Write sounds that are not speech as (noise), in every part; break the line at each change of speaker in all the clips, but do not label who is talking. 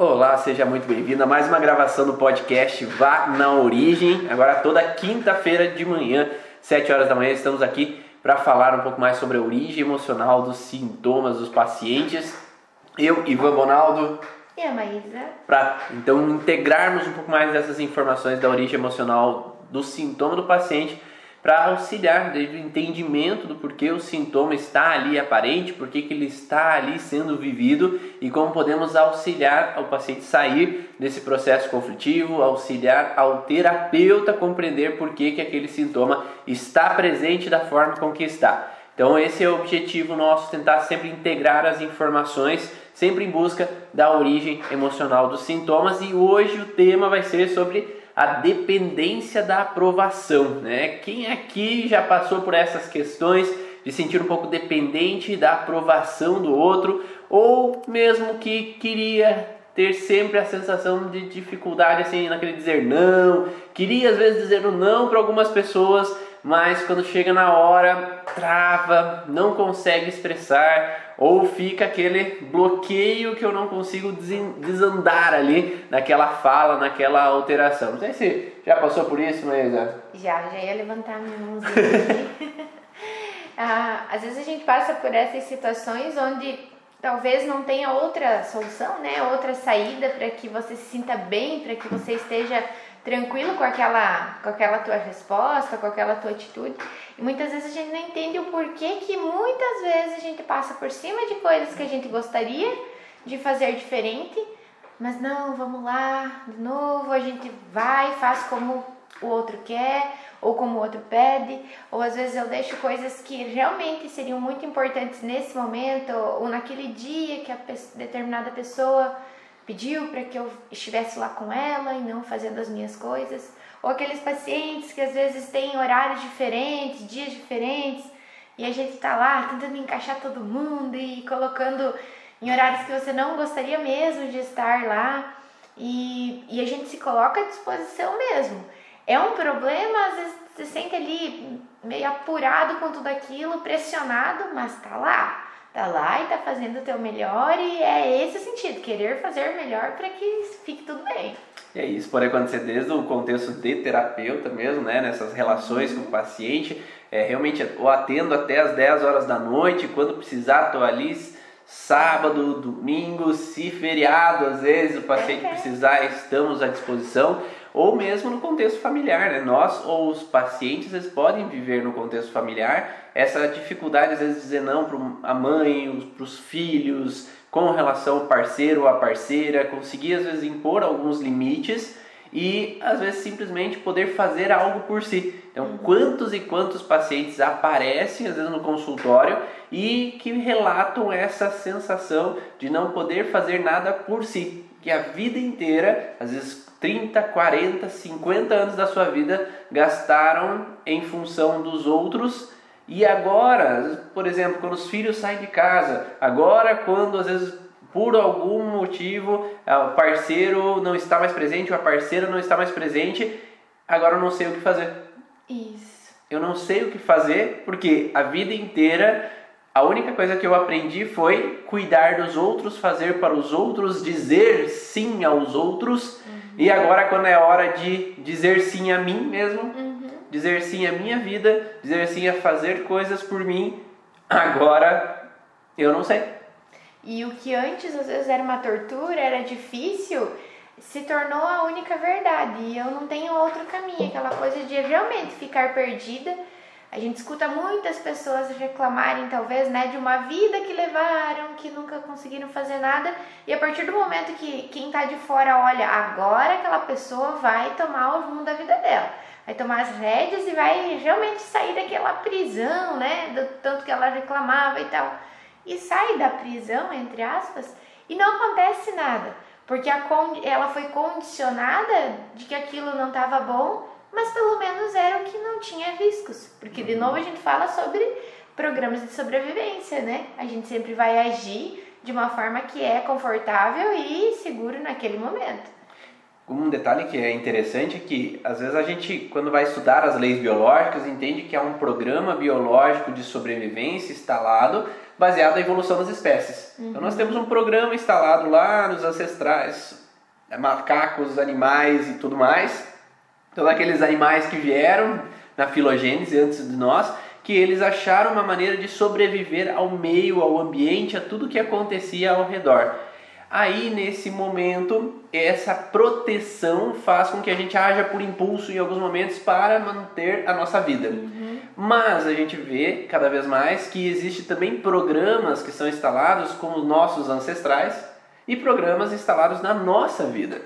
Olá, seja muito bem-vindo a mais uma gravação do podcast Vá na Origem. Agora toda quinta-feira de manhã, 7 horas da manhã, estamos aqui para falar um pouco mais sobre a origem emocional dos sintomas dos pacientes. Eu, Ivan Bonaldo.
E a Maísa.
Para então integrarmos um pouco mais dessas informações da origem emocional do sintoma do paciente para auxiliar desde o entendimento do porquê o sintoma está ali aparente, porquê que ele está ali sendo vivido e como podemos auxiliar o paciente sair desse processo conflitivo, auxiliar ao terapeuta compreender por que, que aquele sintoma está presente da forma com que está. Então esse é o objetivo nosso, tentar sempre integrar as informações, sempre em busca da origem emocional dos sintomas e hoje o tema vai ser sobre a dependência da aprovação. Né? Quem aqui já passou por essas questões de sentir um pouco dependente da aprovação do outro, ou mesmo que queria ter sempre a sensação de dificuldade assim naquele dizer não, queria às vezes dizer não para algumas pessoas, mas quando chega na hora trava, não consegue expressar ou fica aquele bloqueio que eu não consigo desandar ali naquela fala, naquela alteração. Não sei se já passou por isso, Maísa?
Já, já ia levantar minha mãozinha (laughs) ah, às vezes a gente passa por essas situações onde talvez não tenha outra solução, né? Outra saída para que você se sinta bem, para que você esteja tranquilo com aquela, com aquela tua resposta, com aquela tua atitude. E muitas vezes a gente não entende o porquê que muitas vezes a gente passa por cima de coisas que a gente gostaria de fazer diferente, mas não, vamos lá, de novo, a gente vai, faz como o outro quer, ou como o outro pede, ou às vezes eu deixo coisas que realmente seriam muito importantes nesse momento, ou naquele dia que a determinada pessoa pediu para que eu estivesse lá com ela e não fazendo as minhas coisas, ou aqueles pacientes que às vezes têm horários diferentes, dias diferentes, e a gente está lá tentando encaixar todo mundo e colocando em horários que você não gostaria mesmo de estar lá, e, e a gente se coloca à disposição mesmo. É um problema, às vezes você sente ali meio apurado com tudo aquilo, pressionado, mas tá lá tá lá e tá fazendo o teu melhor e é esse o sentido, querer fazer melhor para que fique tudo bem.
E é isso pode acontecer desde o contexto de terapeuta mesmo, né, nessas relações com o paciente, é, realmente eu atendo até as 10 horas da noite, quando precisar tô ali sábado, domingo, se feriado, às vezes o paciente é, precisar, estamos à disposição ou mesmo no contexto familiar, né? Nós ou os pacientes eles podem viver no contexto familiar essa dificuldade às vezes de dizer não para a mãe, para os filhos, com relação ao parceiro ou à parceira, conseguir às vezes impor alguns limites e às vezes simplesmente poder fazer algo por si. Então, uhum. quantos e quantos pacientes aparecem às vezes no consultório e que relatam essa sensação de não poder fazer nada por si, que a vida inteira, às vezes 30, 40, 50 anos da sua vida gastaram em função dos outros e agora, por exemplo, quando os filhos saem de casa, agora quando às vezes por algum motivo o parceiro não está mais presente ou a parceira não está mais presente, agora eu não sei o que fazer.
Isso.
Eu não sei o que fazer porque a vida inteira a única coisa que eu aprendi foi cuidar dos outros, fazer para os outros, dizer sim aos outros. E agora, quando é hora de dizer sim a mim mesmo, uhum. dizer sim à minha vida, dizer sim a fazer coisas por mim, agora eu não sei.
E o que antes às vezes era uma tortura, era difícil, se tornou a única verdade. E eu não tenho outro caminho, aquela coisa de realmente ficar perdida a gente escuta muitas pessoas reclamarem, talvez, né, de uma vida que levaram, que nunca conseguiram fazer nada, e a partir do momento que quem está de fora olha, agora aquela pessoa vai tomar o rumo da vida dela, vai tomar as rédeas e vai realmente sair daquela prisão, né, do tanto que ela reclamava e tal. E sai da prisão, entre aspas, e não acontece nada, porque ela foi condicionada de que aquilo não estava bom mas pelo menos era o que não tinha riscos. Porque, de novo, a gente fala sobre programas de sobrevivência, né? A gente sempre vai agir de uma forma que é confortável e seguro naquele momento.
Um detalhe que é interessante é que, às vezes, a gente, quando vai estudar as leis biológicas, entende que há um programa biológico de sobrevivência instalado baseado na evolução das espécies. Uhum. Então nós temos um programa instalado lá nos ancestrais, macacos, animais e tudo mais. Então aqueles animais que vieram na filogênese antes de nós, que eles acharam uma maneira de sobreviver ao meio, ao ambiente, a tudo que acontecia ao redor. Aí, nesse momento, essa proteção faz com que a gente haja por impulso em alguns momentos para manter a nossa vida. Uhum. Mas a gente vê cada vez mais que existe também programas que são instalados com os nossos ancestrais e programas instalados na nossa vida,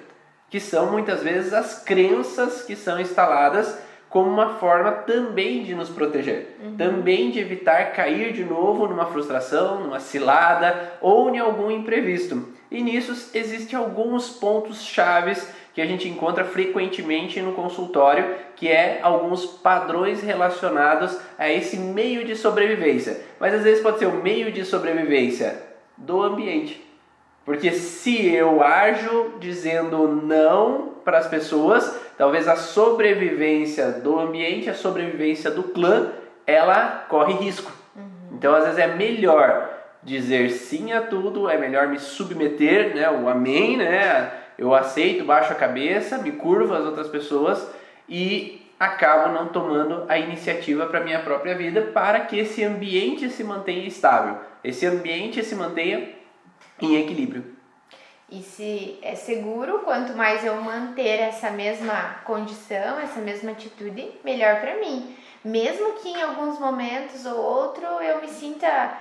que são muitas vezes as crenças que são instaladas como uma forma também de nos proteger, uhum. também de evitar cair de novo numa frustração, numa cilada ou em algum imprevisto. E nisso existem alguns pontos chaves que a gente encontra frequentemente no consultório, que é alguns padrões relacionados a esse meio de sobrevivência. Mas às vezes pode ser o meio de sobrevivência do ambiente. Porque se eu ajo dizendo não para as pessoas, talvez a sobrevivência do ambiente, a sobrevivência do clã, ela corre risco. Uhum. Então, às vezes é melhor dizer sim a tudo, é melhor me submeter, né, o amém, né? Eu aceito, baixo a cabeça, me curvo às outras pessoas e acabo não tomando a iniciativa para minha própria vida para que esse ambiente se mantenha estável, esse ambiente se mantenha em equilíbrio.
E se é seguro, quanto mais eu manter essa mesma condição, essa mesma atitude, melhor para mim. Mesmo que em alguns momentos ou outro eu me sinta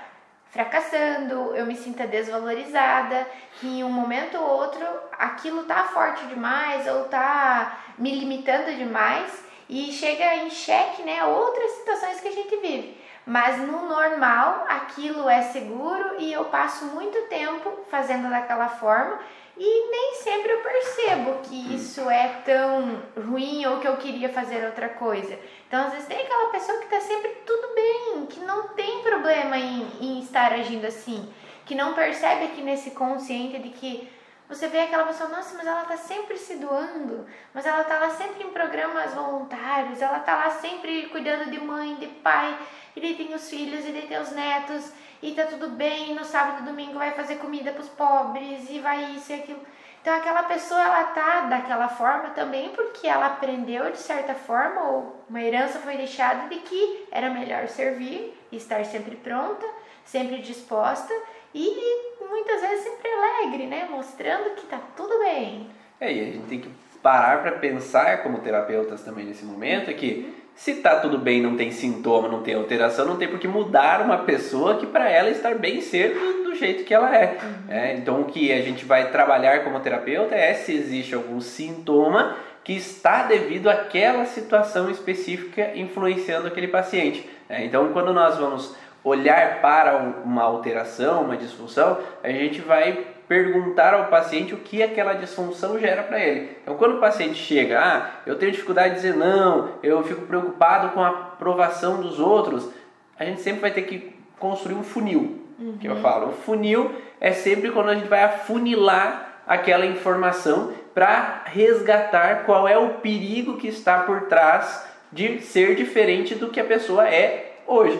fracassando, eu me sinta desvalorizada, que em um momento ou outro aquilo tá forte demais ou tá me limitando demais e chega em xeque, né, outras situações que a gente vive. Mas no normal, aquilo é seguro e eu passo muito tempo fazendo daquela forma e nem sempre eu percebo que isso é tão ruim ou que eu queria fazer outra coisa. Então, às vezes, tem aquela pessoa que está sempre tudo bem, que não tem problema em, em estar agindo assim, que não percebe aqui nesse consciente de que você vê aquela pessoa, nossa, mas ela tá sempre se doando, mas ela tá lá sempre em programas voluntários, ela tá lá sempre cuidando de mãe, de pai, e daí tem os filhos, e daí tem os netos, e tá tudo bem, no sábado e domingo vai fazer comida pros pobres, e vai isso e aquilo. Então aquela pessoa, ela tá daquela forma também porque ela aprendeu de certa forma, ou uma herança foi deixada de que era melhor servir, estar sempre pronta, sempre disposta, e muitas vezes sempre alegre, né? Mostrando que tá tudo bem.
É, e a gente tem que parar para pensar como terapeutas também nesse momento é que se tá tudo bem, não tem sintoma, não tem alteração, não tem por que mudar uma pessoa que para ela estar bem ser do, do jeito que ela é. Uhum. é. Então o que a gente vai trabalhar como terapeuta é se existe algum sintoma que está devido àquela situação específica influenciando aquele paciente. É, então quando nós vamos olhar para uma alteração, uma disfunção, a gente vai perguntar ao paciente o que aquela disfunção gera para ele. Então, quando o paciente chega, ah, eu tenho dificuldade de dizer não, eu fico preocupado com a aprovação dos outros, a gente sempre vai ter que construir um funil, uhum. que eu uhum. falo. O funil é sempre quando a gente vai afunilar aquela informação para resgatar qual é o perigo que está por trás de ser diferente do que a pessoa é hoje.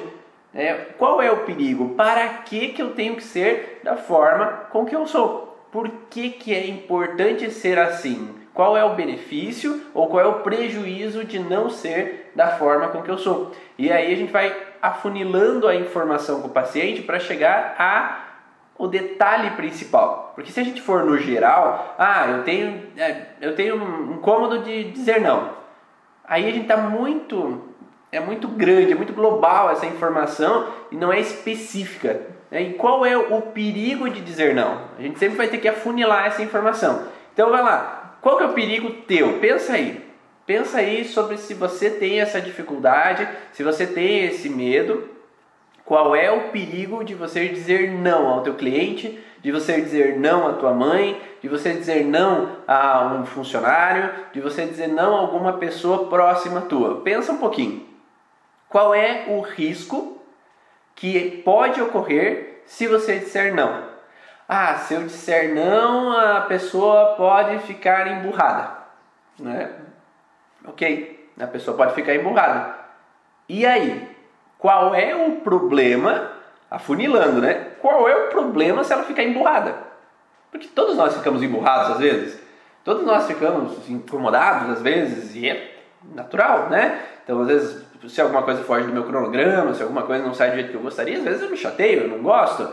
É, qual é o perigo? Para que, que eu tenho que ser da forma com que eu sou? Por que, que é importante ser assim? Qual é o benefício ou qual é o prejuízo de não ser da forma com que eu sou? E aí a gente vai afunilando a informação com o paciente para chegar a o detalhe principal. Porque se a gente for no geral, ah, eu tenho, é, eu tenho um incômodo de dizer não. Aí a gente está muito é muito grande, é muito global essa informação e não é específica. Né? E qual é o perigo de dizer não? A gente sempre vai ter que afunilar essa informação. Então vai lá, qual que é o perigo teu? Pensa aí. Pensa aí sobre se você tem essa dificuldade, se você tem esse medo, qual é o perigo de você dizer não ao teu cliente, de você dizer não à tua mãe, de você dizer não a um funcionário, de você dizer não a alguma pessoa próxima tua. Pensa um pouquinho. Qual é o risco que pode ocorrer se você disser não? Ah, se eu disser não, a pessoa pode ficar emburrada, né? Ok, a pessoa pode ficar emburrada. E aí, qual é o problema afunilando, né? Qual é o problema se ela ficar emburrada? Porque todos nós ficamos emburrados às vezes. Todos nós ficamos incomodados às vezes e é natural, né? Então, às vezes, se alguma coisa foge do meu cronograma, se alguma coisa não sai do jeito que eu gostaria, às vezes eu me chateio, eu não gosto.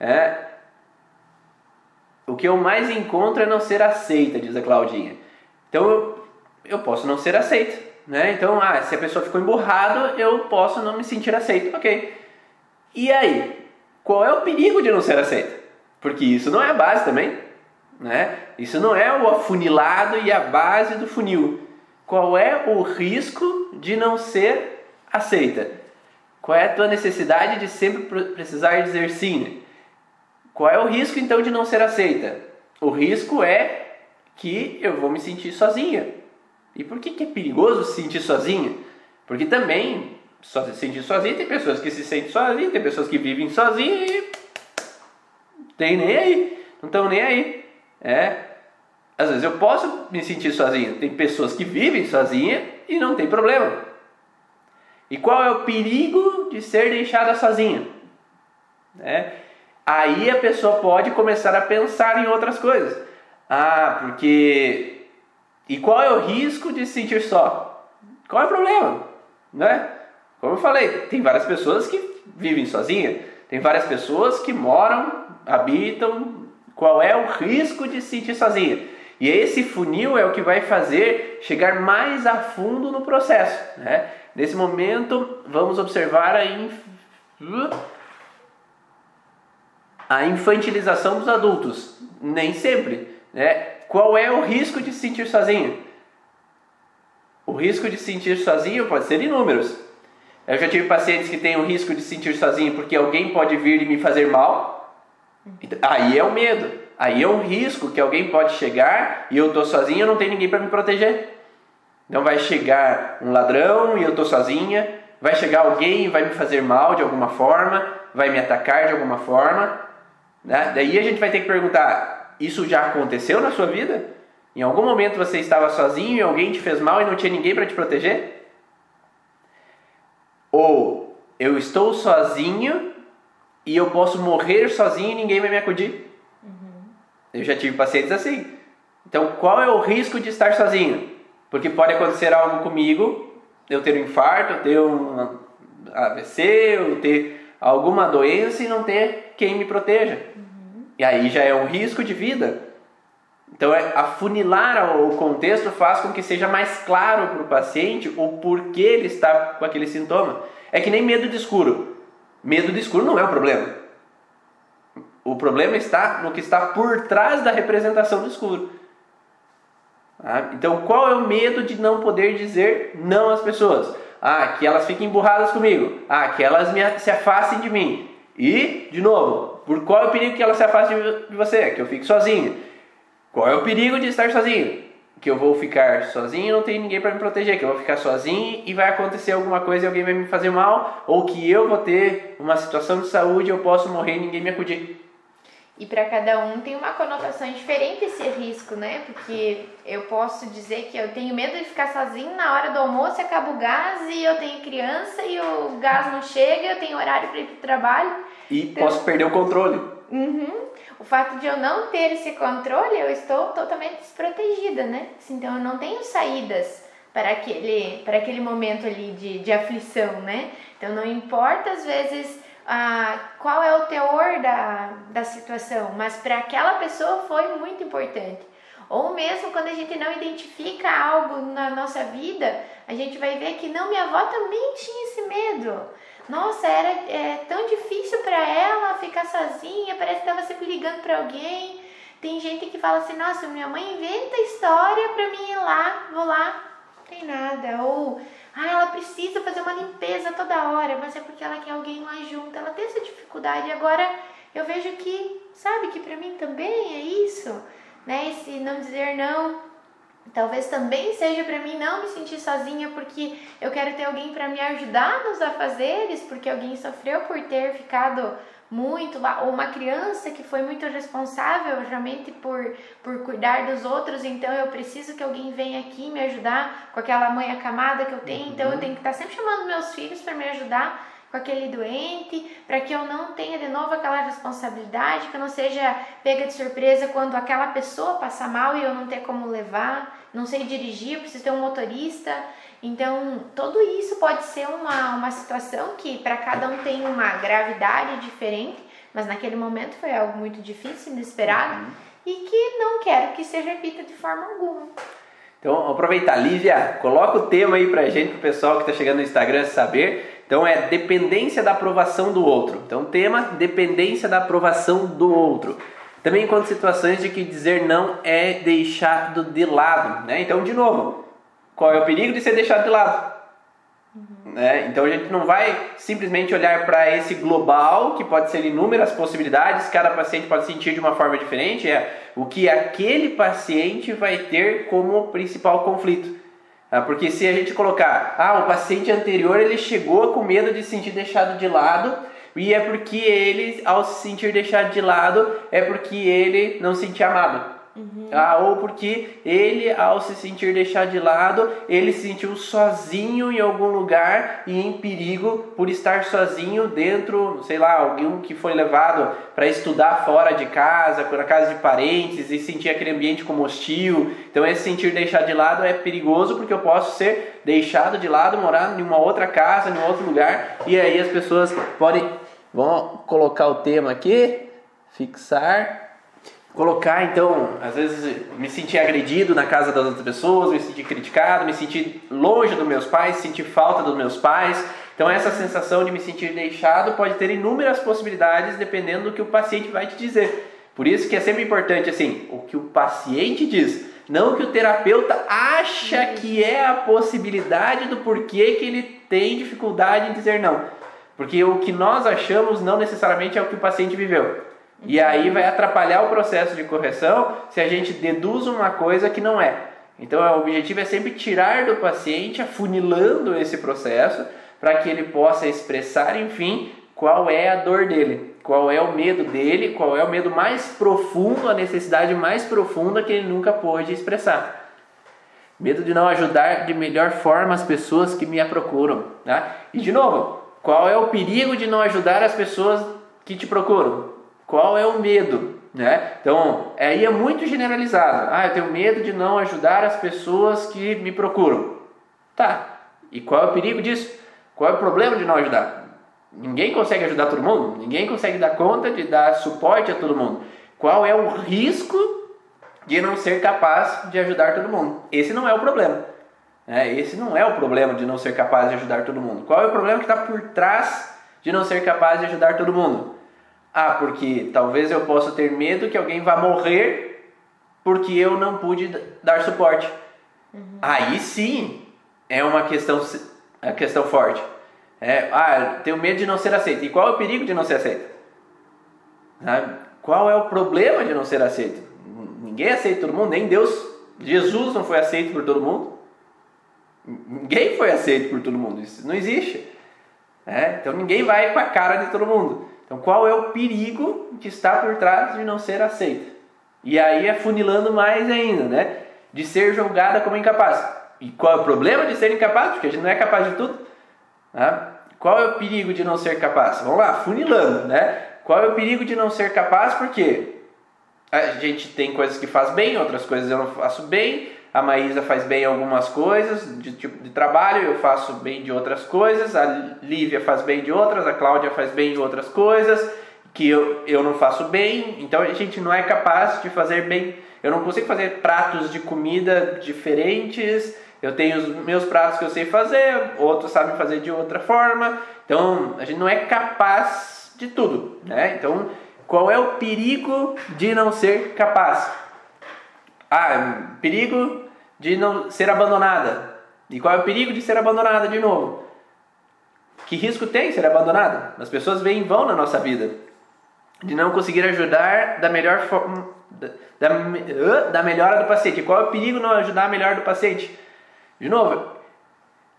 É. O que eu mais encontro é não ser aceita, diz a Claudinha. Então, eu, eu posso não ser aceita, né? Então, ah, se a pessoa ficou emburrado, eu posso não me sentir aceito, ok. E aí, qual é o perigo de não ser aceita? Porque isso não é a base também, né? Isso não é o afunilado e a base do funil. Qual é o risco de não ser aceita? Qual é a tua necessidade de sempre precisar dizer sim? Qual é o risco então de não ser aceita? O risco é que eu vou me sentir sozinha. E por que, que é perigoso se sentir sozinha? Porque também só se sentir sozinha, tem pessoas que se sentem sozinhas, tem pessoas que vivem sozinhas e tem nem aí, não estão nem aí. É. Às vezes eu posso me sentir sozinho, tem pessoas que vivem sozinha e não tem problema. E qual é o perigo de ser deixada sozinha? É. Aí a pessoa pode começar a pensar em outras coisas. Ah, porque. E qual é o risco de se sentir só? Qual é o problema? Né? Como eu falei, tem várias pessoas que vivem sozinhas, tem várias pessoas que moram, habitam. Qual é o risco de se sentir sozinha? E esse funil é o que vai fazer chegar mais a fundo no processo. Né? Nesse momento, vamos observar a, inf... a infantilização dos adultos. Nem sempre. Né? Qual é o risco de se sentir sozinho? O risco de se sentir sozinho pode ser inúmeros. Eu já tive pacientes que têm o risco de se sentir sozinho porque alguém pode vir e me fazer mal. Aí é o medo. Aí é um risco que alguém pode chegar e eu estou sozinho não tem ninguém para me proteger. Então vai chegar um ladrão e eu estou sozinha. Vai chegar alguém e vai me fazer mal de alguma forma. Vai me atacar de alguma forma. Né? Daí a gente vai ter que perguntar: isso já aconteceu na sua vida? Em algum momento você estava sozinho e alguém te fez mal e não tinha ninguém para te proteger? Ou eu estou sozinho e eu posso morrer sozinho e ninguém vai me acudir. Eu já tive pacientes assim. Então, qual é o risco de estar sozinho? Porque pode acontecer algo comigo, eu ter um infarto, eu ter um AVC, eu ter alguma doença e não ter quem me proteja. Uhum. E aí já é um risco de vida. Então, é, afunilar o contexto faz com que seja mais claro para o paciente o porquê ele está com aquele sintoma. É que nem medo de escuro. Medo de escuro não é o problema. Problema está no que está por trás da representação do escuro. Ah, então, qual é o medo de não poder dizer não às pessoas? Ah, que elas fiquem emburradas comigo. Ah, que elas me, se afastem de mim. E, de novo, por qual é o perigo que elas se afastem de você? Que eu fique sozinho. Qual é o perigo de estar sozinho? Que eu vou ficar sozinho e não tem ninguém para me proteger, que eu vou ficar sozinho e vai acontecer alguma coisa e alguém vai me fazer mal, ou que eu vou ter uma situação de saúde e eu posso morrer e ninguém me acudir.
E para cada um tem uma conotação diferente esse risco, né? Porque eu posso dizer que eu tenho medo de ficar sozinho na hora do almoço, acaba o gás e eu tenho criança e o gás não chega, eu tenho horário para ir para o trabalho.
E então... posso perder o controle.
Uhum. O fato de eu não ter esse controle, eu estou totalmente desprotegida, né? Então eu não tenho saídas para aquele, para aquele momento ali de, de aflição, né? Então não importa às vezes ah, qual é o teor da, da situação, mas para aquela pessoa foi muito importante. Ou mesmo quando a gente não identifica algo na nossa vida, a gente vai ver que não, minha avó também tinha esse medo. Nossa, era é, tão difícil para ela ficar sozinha, parece que estava sempre ligando para alguém. Tem gente que fala assim: nossa, minha mãe inventa história para mim ir lá, vou lá, não tem nada. Ou, ah, ela precisa fazer uma limpeza toda hora, mas é porque ela quer alguém lá junto. Ela tem essa dificuldade. Agora eu vejo que, sabe, que para mim também é isso, né? Esse não dizer não Talvez também seja para mim não me sentir sozinha porque eu quero ter alguém para me ajudar nos afazeres, porque alguém sofreu por ter ficado muito uma criança que foi muito responsável realmente por, por cuidar dos outros, então eu preciso que alguém venha aqui me ajudar com aquela mãe acamada que eu tenho, uhum. então eu tenho que estar sempre chamando meus filhos para me ajudar. com aquele doente, para que eu não tenha de novo aquela responsabilidade, que eu não seja pega de surpresa quando aquela pessoa passar mal e eu não ter como levar, não sei dirigir, preciso ter um motorista. Então, tudo isso pode ser uma, uma situação que para cada um tem uma gravidade diferente, mas naquele momento foi algo muito difícil, inesperado uhum. e que não quero que se repita de forma alguma.
Então, aproveitar, Lívia, coloca o tema aí pra gente, pro pessoal que está chegando no Instagram saber. Então, é dependência da aprovação do outro. Então, tema, dependência da aprovação do outro. Também enquanto situações de que dizer não é deixado de lado, né? Então, de novo, qual é o perigo de ser deixado de lado? Uhum. Né? Então a gente não vai simplesmente olhar para esse global, que pode ser inúmeras possibilidades, cada paciente pode sentir de uma forma diferente, é o que aquele paciente vai ter como principal conflito. Ah, porque se a gente colocar, ah, o paciente anterior ele chegou com medo de se sentir deixado de lado, e é porque ele, ao se sentir deixado de lado, é porque ele não se sentia amado. Uhum. Ah, ou porque ele, ao se sentir deixado de lado, ele se sentiu sozinho em algum lugar e em perigo por estar sozinho dentro, sei lá, alguém que foi levado para estudar fora de casa, na casa de parentes e sentir aquele ambiente como hostil. Então, esse sentir deixado de lado é perigoso porque eu posso ser deixado de lado, morar em uma outra casa, em um outro lugar, e aí as pessoas podem. Vamos colocar o tema aqui, fixar colocar então, às vezes me sentir agredido na casa das outras pessoas, me sentir criticado, me sentir longe dos meus pais, sentir falta dos meus pais. Então essa sensação de me sentir deixado pode ter inúmeras possibilidades dependendo do que o paciente vai te dizer. Por isso que é sempre importante assim, o que o paciente diz, não o que o terapeuta acha que é a possibilidade do porquê que ele tem dificuldade em dizer não. Porque o que nós achamos não necessariamente é o que o paciente viveu. E aí vai atrapalhar o processo de correção se a gente deduz uma coisa que não é. Então o objetivo é sempre tirar do paciente, afunilando esse processo, para que ele possa expressar, enfim, qual é a dor dele, qual é o medo dele, qual é o medo mais profundo, a necessidade mais profunda que ele nunca pôde expressar. Medo de não ajudar de melhor forma as pessoas que me procuram. Tá? E de novo, qual é o perigo de não ajudar as pessoas que te procuram? Qual é o medo? Né? Então, aí é muito generalizado. Ah, eu tenho medo de não ajudar as pessoas que me procuram. Tá. E qual é o perigo disso? Qual é o problema de não ajudar? Ninguém consegue ajudar todo mundo. Ninguém consegue dar conta de dar suporte a todo mundo. Qual é o risco de não ser capaz de ajudar todo mundo? Esse não é o problema. É, esse não é o problema de não ser capaz de ajudar todo mundo. Qual é o problema que está por trás de não ser capaz de ajudar todo mundo? Ah, porque talvez eu possa ter medo que alguém vá morrer porque eu não pude dar suporte. Uhum. Aí sim é uma questão, é questão forte. É, ah, tenho medo de não ser aceito. E qual é o perigo de não ser aceito? Sabe? Qual é o problema de não ser aceito? Ninguém aceita todo mundo, nem Deus. Jesus não foi aceito por todo mundo. Ninguém foi aceito por todo mundo. Isso não existe. É, então ninguém vai com a cara de todo mundo. Então, qual é o perigo que está por trás de não ser aceita? E aí é funilando mais ainda, né? De ser julgada como incapaz. E qual é o problema de ser incapaz? Porque a gente não é capaz de tudo. Né? Qual é o perigo de não ser capaz? Vamos lá, funilando, né? Qual é o perigo de não ser capaz? Porque a gente tem coisas que faz bem, outras coisas eu não faço bem. A Maísa faz bem algumas coisas de tipo de trabalho, eu faço bem de outras coisas, a Lívia faz bem de outras, a Cláudia faz bem de outras coisas que eu, eu não faço bem, então a gente não é capaz de fazer bem. Eu não consigo fazer pratos de comida diferentes. Eu tenho os meus pratos que eu sei fazer, outros sabem fazer de outra forma. Então a gente não é capaz de tudo, né? Então qual é o perigo de não ser capaz? Ah, perigo de não ser abandonada. E qual é o perigo de ser abandonada de novo? Que risco tem ser abandonada? As pessoas vêm em vão na nossa vida. De não conseguir ajudar da melhor forma, da, da, melhora do paciente. Qual é o perigo não ajudar a melhor do paciente? De novo,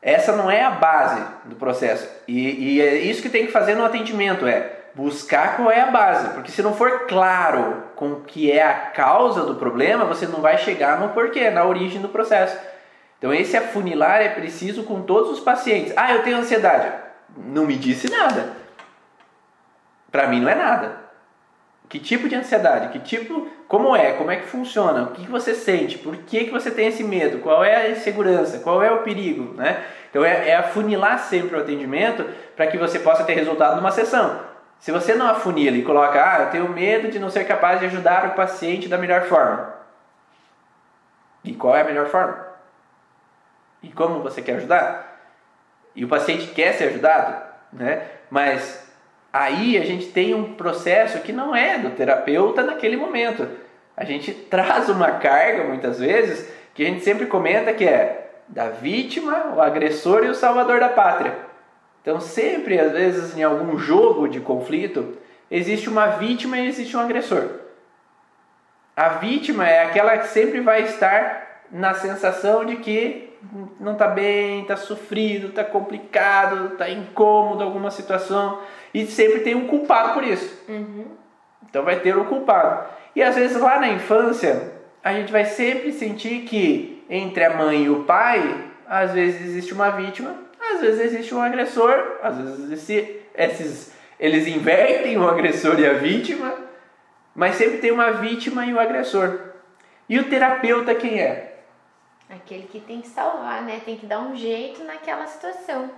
essa não é a base do processo. E, e é isso que tem que fazer no atendimento, é buscar qual é a base, porque se não for claro com o que é a causa do problema, você não vai chegar no porquê, na origem do processo. Então esse afunilar é preciso com todos os pacientes. Ah, eu tenho ansiedade. não me disse nada. Para mim não é nada. Que tipo de ansiedade? Que tipo, como é? Como é que funciona? O que você sente? Por que, que você tem esse medo? Qual é a insegurança? Qual é o perigo? Né? Então é, é afunilar sempre o atendimento para que você possa ter resultado numa sessão. Se você não afunila e coloca, ah, eu tenho medo de não ser capaz de ajudar o paciente da melhor forma. E qual é a melhor forma? E como você quer ajudar? E o paciente quer ser ajudado, né? Mas aí a gente tem um processo que não é do terapeuta naquele momento. A gente (laughs) traz uma carga muitas vezes que a gente sempre comenta que é da vítima, o agressor e o salvador da pátria. Então, sempre, às vezes, em algum jogo de conflito, existe uma vítima e existe um agressor. A vítima é aquela que sempre vai estar na sensação de que não está bem, está sofrido, está complicado, está incômodo alguma situação e sempre tem um culpado por isso. Uhum. Então vai ter o um culpado. E às vezes lá na infância a gente vai sempre sentir que entre a mãe e o pai, às vezes existe uma vítima às vezes existe um agressor, às vezes esse, esses, eles invertem o agressor e a vítima, mas sempre tem uma vítima e o um agressor. E o terapeuta quem é?
Aquele que tem que salvar, né? Tem que dar um jeito naquela situação.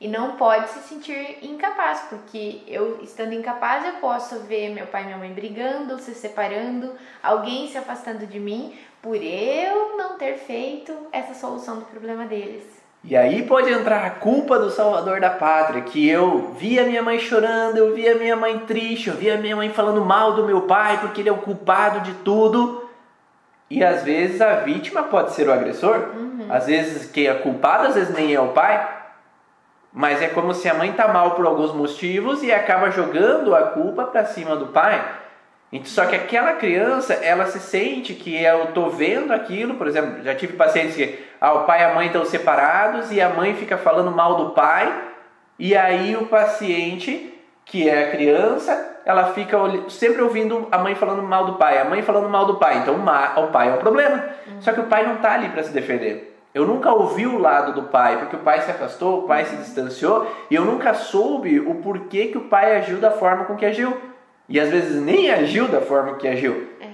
E não pode se sentir incapaz, porque eu estando incapaz eu posso ver meu pai e minha mãe brigando, se separando, alguém se afastando de mim por eu não ter feito essa solução do problema deles.
E aí pode entrar a culpa do salvador da pátria, que eu vi a minha mãe chorando, eu vi a minha mãe triste, eu vi a minha mãe falando mal do meu pai porque ele é o culpado de tudo. E às vezes a vítima pode ser o agressor, uhum. às vezes quem é culpado, às vezes nem é o pai. Mas é como se a mãe tá mal por alguns motivos e acaba jogando a culpa para cima do pai. Só que aquela criança, ela se sente que eu estou vendo aquilo, por exemplo, já tive pacientes que ah, o pai e a mãe estão separados e a mãe fica falando mal do pai, e aí o paciente, que é a criança, ela fica sempre ouvindo a mãe falando mal do pai, a mãe falando mal do pai, então o pai é o problema. Uhum. Só que o pai não está ali para se defender. Eu nunca ouvi o lado do pai, porque o pai se afastou, o pai se distanciou, e eu nunca soube o porquê que o pai agiu da forma com que agiu. E às vezes nem agiu da forma que agiu. É.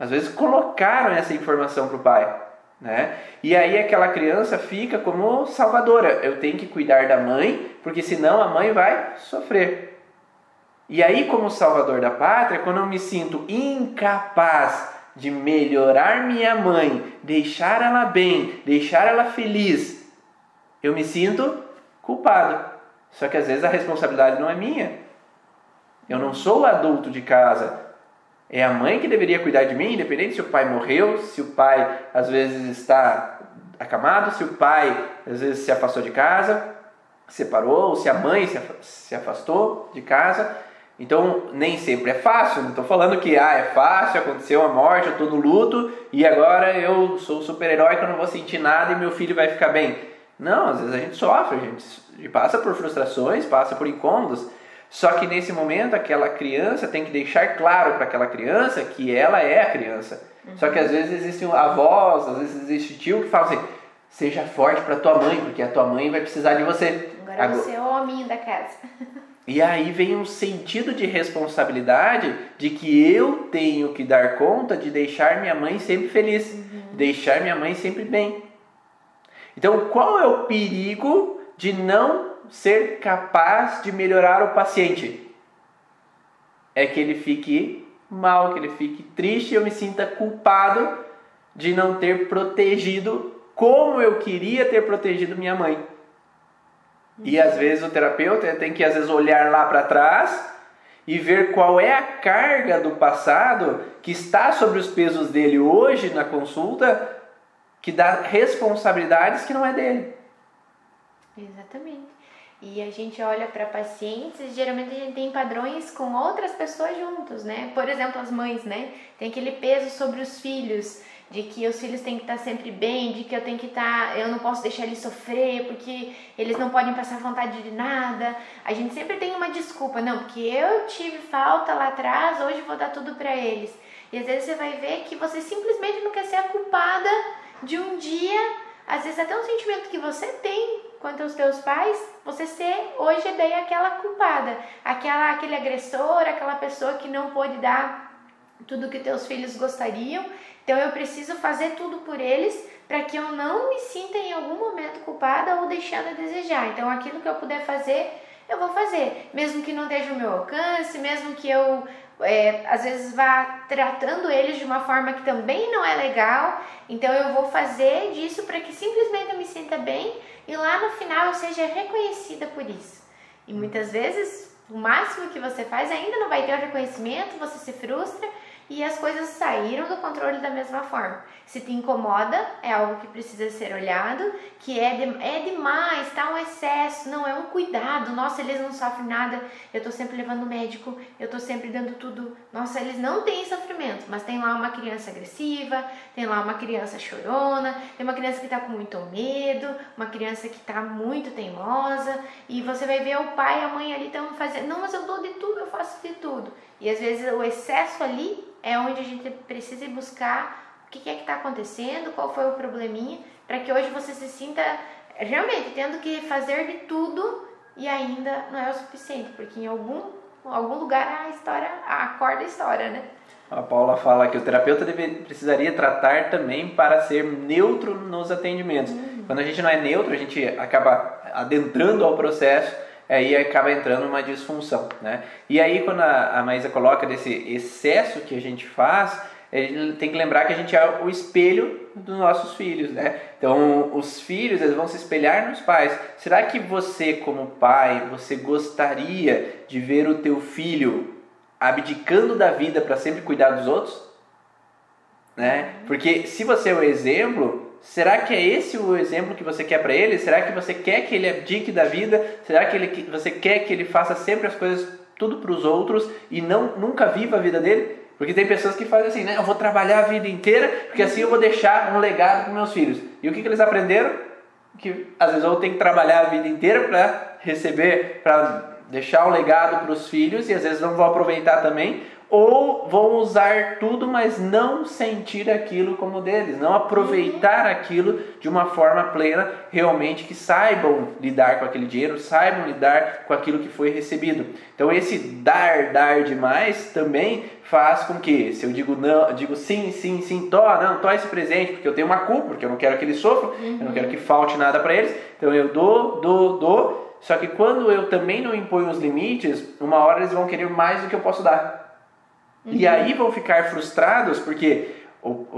Às vezes colocaram essa informação para o pai. Né? E aí aquela criança fica como salvadora. Eu tenho que cuidar da mãe, porque senão a mãe vai sofrer. E aí, como salvador da pátria, quando eu me sinto incapaz de melhorar minha mãe, deixar ela bem, deixar ela feliz, eu me sinto culpado. Só que às vezes a responsabilidade não é minha, eu não sou o adulto de casa. É a mãe que deveria cuidar de mim, independente se o pai morreu, se o pai às vezes está acamado, se o pai às vezes se afastou de casa, separou, ou se a mãe se afastou de casa. Então, nem sempre é fácil. Não estou falando que ah, é fácil, aconteceu a morte, eu estou no luto e agora eu sou super-herói que eu não vou sentir nada e meu filho vai ficar bem. Não, às vezes a gente sofre, a gente passa por frustrações, passa por incômodos. Só que nesse momento aquela criança tem que deixar claro para aquela criança que ela é a criança. Uhum. Só que às vezes existem avós, às vezes existe tio que fala assim: seja forte para tua mãe, porque a tua mãe vai precisar de você.
Agora, Agora... você é o homem da casa. (laughs)
E aí vem um sentido de responsabilidade de que eu tenho que dar conta de deixar minha mãe sempre feliz, uhum. deixar minha mãe sempre bem. Então, qual é o perigo de não ser capaz de melhorar o paciente? É que ele fique mal, que ele fique triste e eu me sinta culpado de não ter protegido como eu queria ter protegido minha mãe. E às vezes o terapeuta tem que às vezes olhar lá para trás e ver qual é a carga do passado que está sobre os pesos dele hoje na consulta, que dá responsabilidades que não é dele.
Exatamente. E a gente olha para pacientes e geralmente a gente tem padrões com outras pessoas juntos, né? Por exemplo, as mães, né? Tem aquele peso sobre os filhos, de que os filhos têm que estar sempre bem, de que eu tenho que estar, eu não posso deixar eles sofrer, porque eles não podem passar vontade de nada. A gente sempre tem uma desculpa, não, porque eu tive falta lá atrás, hoje vou dar tudo para eles. E às vezes você vai ver que você simplesmente não quer ser a culpada de um dia, às vezes até um sentimento que você tem quanto aos teus pais, você ser hoje daí aquela culpada, aquela aquele agressor, aquela pessoa que não pôde dar tudo que teus filhos gostariam. Então eu preciso fazer tudo por eles para que eu não me sinta em algum momento culpada ou deixando a desejar. Então aquilo que eu puder fazer, eu vou fazer, mesmo que não esteja no meu alcance, mesmo que eu é, às vezes vá tratando eles de uma forma que também não é legal. Então eu vou fazer disso para que simplesmente eu me sinta bem e lá no final eu seja reconhecida por isso. E muitas vezes o máximo que você faz ainda não vai ter o reconhecimento, você se frustra e as coisas saíram do controle da mesma forma. Se te incomoda, é algo que precisa ser olhado, que é, de, é demais, tá um excesso, não, é um cuidado. Nossa, eles não sofrem nada, eu tô sempre levando médico, eu tô sempre dando tudo. Nossa, eles não têm sofrimento, mas tem lá uma criança agressiva, tem lá uma criança chorona, tem uma criança que tá com muito medo, uma criança que tá muito teimosa, e você vai ver o pai e a mãe ali estão fazendo, não, mas eu dou de tudo, eu faço de tudo. E às vezes o excesso ali é onde a gente precisa ir buscar o que é que está acontecendo, qual foi o probleminha, para que hoje você se sinta realmente tendo que fazer de tudo e ainda não é o suficiente, porque em algum, algum lugar a história, acorda a história, né?
A Paula fala que o terapeuta deve, precisaria tratar também para ser neutro nos atendimentos. Uhum. Quando a gente não é neutro, a gente acaba adentrando ao processo aí acaba entrando uma disfunção, né? E aí quando a, a Maísa coloca desse excesso que a gente faz, a gente tem que lembrar que a gente é o espelho dos nossos filhos, né? Então, os filhos eles vão se espelhar nos pais. Será que você, como pai, você gostaria de ver o teu filho abdicando da vida para sempre cuidar dos outros? Né? Porque se você é o exemplo, Será que é esse o exemplo que você quer para ele? Será que você quer que ele abdique da vida? Será que ele, você quer que ele faça sempre as coisas tudo para os outros e não nunca viva a vida dele? Porque tem pessoas que fazem assim, né? Eu vou trabalhar a vida inteira porque assim eu vou deixar um legado para meus filhos. E o que, que eles aprenderam? Que às vezes eu tenho que trabalhar a vida inteira para receber, para deixar um legado para os filhos e às vezes não vou aproveitar também ou vão usar tudo, mas não sentir aquilo como deles, não aproveitar aquilo de uma forma plena, realmente que saibam lidar com aquele dinheiro, saibam lidar com aquilo que foi recebido. Então esse dar, dar demais também faz com que, se eu digo não, eu digo sim, sim, sim, to, não, to esse presente, porque eu tenho uma culpa, porque eu não quero que eles sofram, uhum. eu não quero que falte nada para eles, então eu dou, dou, dou. Só que quando eu também não imponho os limites, uma hora eles vão querer mais do que eu posso dar. Uhum. E aí vão ficar frustrados porque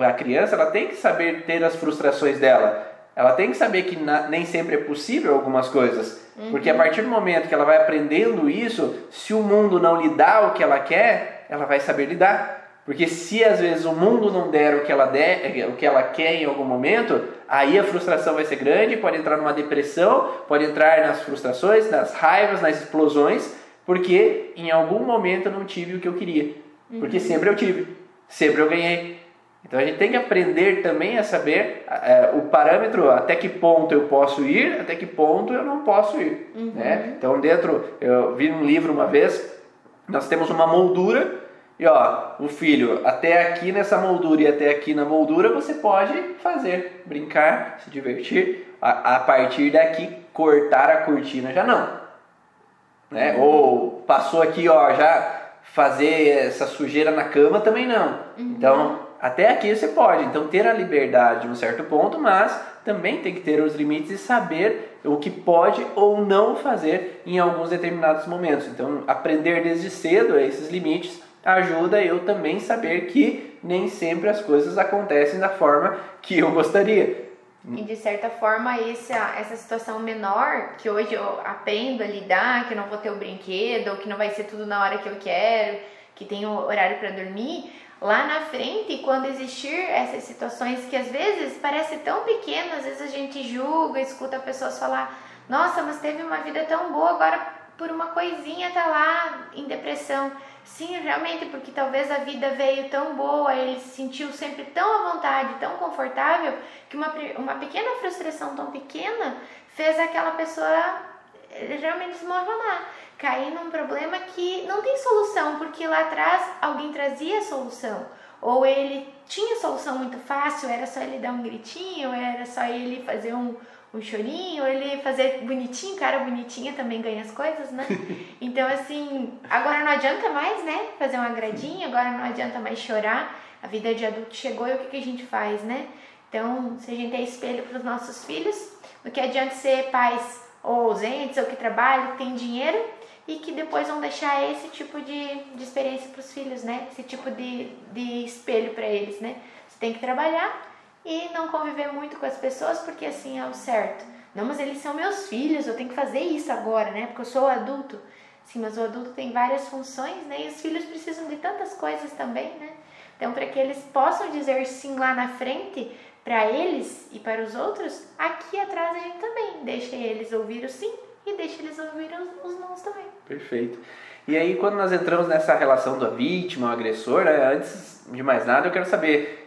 a criança ela tem que saber ter as frustrações dela. Ela tem que saber que na, nem sempre é possível algumas coisas. Uhum. Porque a partir do momento que ela vai aprendendo isso, se o mundo não lhe dá o que ela quer, ela vai saber lidar. Porque se às vezes o mundo não der o que ela der, o que ela quer em algum momento, aí a frustração vai ser grande, pode entrar numa depressão, pode entrar nas frustrações, nas raivas, nas explosões, porque em algum momento eu não tive o que eu queria. Porque sempre eu tive, sempre eu ganhei. Então a gente tem que aprender também a saber é, o parâmetro, até que ponto eu posso ir, até que ponto eu não posso ir. Uhum. Né? Então dentro, eu vi num livro uma vez, nós temos uma moldura e ó, o filho, até aqui nessa moldura e até aqui na moldura você pode fazer, brincar, se divertir. A, a partir daqui, cortar a cortina já não. Né? Uhum. Ou passou aqui, ó, já fazer essa sujeira na cama também não. Uhum. Então, até aqui você pode. Então, ter a liberdade em um certo ponto, mas também tem que ter os limites e saber o que pode ou não fazer em alguns determinados momentos. Então, aprender desde cedo esses limites ajuda eu também saber que nem sempre as coisas acontecem da forma que eu gostaria.
E de certa forma, essa, essa situação menor, que hoje eu aprendo a lidar, que eu não vou ter o brinquedo, que não vai ser tudo na hora que eu quero, que tem o horário para dormir, lá na frente, quando existir essas situações que às vezes parecem tão pequenas, às vezes a gente julga, escuta pessoas falar: Nossa, mas teve uma vida tão boa, agora por uma coisinha tá lá em depressão. Sim, realmente, porque talvez a vida veio tão boa, ele se sentiu sempre tão à vontade, tão confortável, que uma, uma pequena frustração tão pequena fez aquela pessoa eh, realmente desmoronar, cair num problema que não tem solução, porque lá atrás alguém trazia solução. ou ele tinha solução muito fácil, era só ele dar um gritinho, era só ele fazer um, um chorinho, ele fazer bonitinho, cara bonitinha também ganha as coisas, né? (laughs) Então, assim, agora não adianta mais, né? Fazer um agradinho, agora não adianta mais chorar. A vida de adulto chegou e o que, que a gente faz, né? Então, se a gente é espelho para os nossos filhos, o que adianta ser pais ou ausentes, ou que trabalham, que têm dinheiro e que depois vão deixar esse tipo de, de experiência para os filhos, né? Esse tipo de, de espelho para eles, né? Você tem que trabalhar e não conviver muito com as pessoas porque assim é o certo. Não, mas eles são meus filhos, eu tenho que fazer isso agora, né? Porque eu sou adulto. Sim, mas o adulto tem várias funções, né? E os filhos precisam de tantas coisas também, né? Então, para que eles possam dizer sim lá na frente, para eles e para os outros, aqui atrás a gente também deixa eles ouvir o sim e deixa eles ouvir os, os nãos também.
Perfeito. E aí, quando nós entramos nessa relação da vítima, o agressor, né, antes de mais nada, eu quero saber,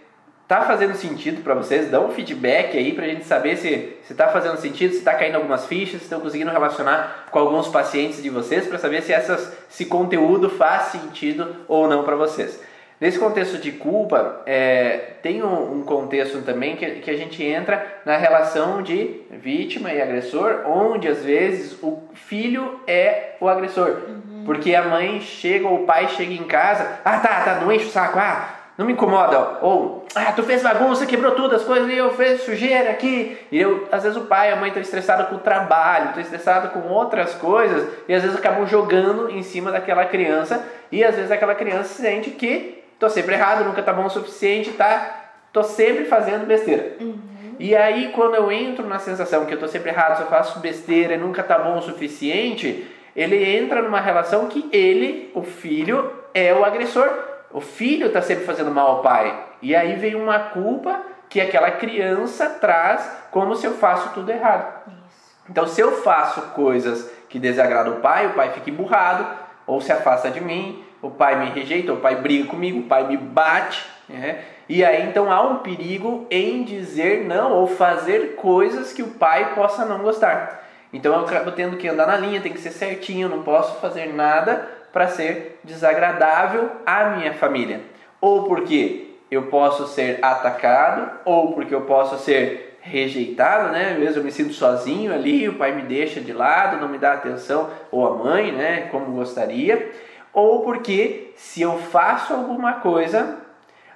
tá fazendo sentido para vocês? Dá um feedback aí pra gente saber se, se tá fazendo sentido, se tá caindo algumas fichas, se estão conseguindo relacionar com alguns pacientes de vocês para saber se essas, esse conteúdo faz sentido ou não para vocês. Nesse contexto de culpa, é, tem um, um, contexto também que, que a gente entra na relação de vítima e agressor, onde às vezes o filho é o agressor. Uhum. Porque a mãe chega ou o pai chega em casa, ah tá, tá, não enche o saco, ah, não me incomoda. Ou, ah, tu fez bagunça, quebrou tudo as coisas e eu fiz sujeira aqui. E eu, às vezes o pai e a mãe estão estressados com o trabalho, estão estressados com outras coisas e às vezes acabam jogando em cima daquela criança e às vezes aquela criança sente que tô sempre errado, nunca tá bom o suficiente, tá? Tô sempre fazendo besteira. Uhum. E aí, quando eu entro na sensação que eu tô sempre errado, eu faço besteira e nunca tá bom o suficiente, ele entra numa relação que ele, o filho, é o agressor. O filho tá sempre fazendo mal ao pai. E aí vem uma culpa que aquela criança traz como se eu faço tudo errado. Isso. Então, se eu faço coisas que desagradam o pai, o pai fica emburrado ou se afasta de mim o pai me rejeita, o pai briga comigo, o pai me bate. Né? E aí então há um perigo em dizer não ou fazer coisas que o pai possa não gostar. Então eu acabo tendo que andar na linha, tem que ser certinho, não posso fazer nada para ser desagradável à minha família. Ou porque eu posso ser atacado, ou porque eu posso ser rejeitado, né? Mesmo eu me sinto sozinho ali, o pai me deixa de lado, não me dá atenção, ou a mãe, né, como gostaria ou porque se eu faço alguma coisa,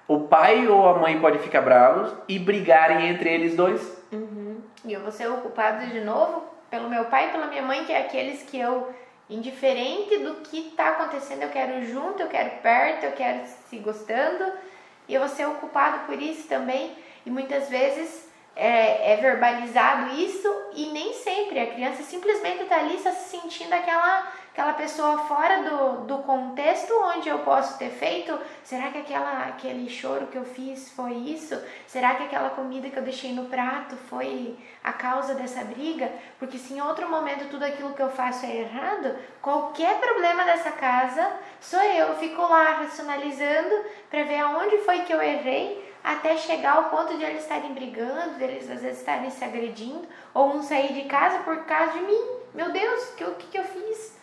o pai ou a mãe pode ficar bravos e brigarem entre eles dois.
Uhum. E eu vou ser ocupado de novo pelo meu pai e pela minha mãe, que é aqueles que eu, indiferente do que está acontecendo, eu quero junto, eu quero perto, eu quero se gostando, e eu vou ser ocupado por isso também. E muitas vezes é, é, verbalizado isso e nem sempre. A criança simplesmente está ali só se sentindo aquela, aquela pessoa fora do, do contexto onde eu posso ter feito. Será que aquela, aquele choro que eu fiz foi isso? Será que aquela comida que eu deixei no prato foi a causa dessa briga? Porque se em outro momento tudo aquilo que eu faço é errado, qualquer problema dessa casa sou eu. fico lá racionalizando para ver aonde foi que eu errei até chegar ao ponto de eles estarem brigando, de eles às vezes estarem se agredindo, ou um sair de casa por causa de mim. Meu Deus, o que, que, que eu fiz?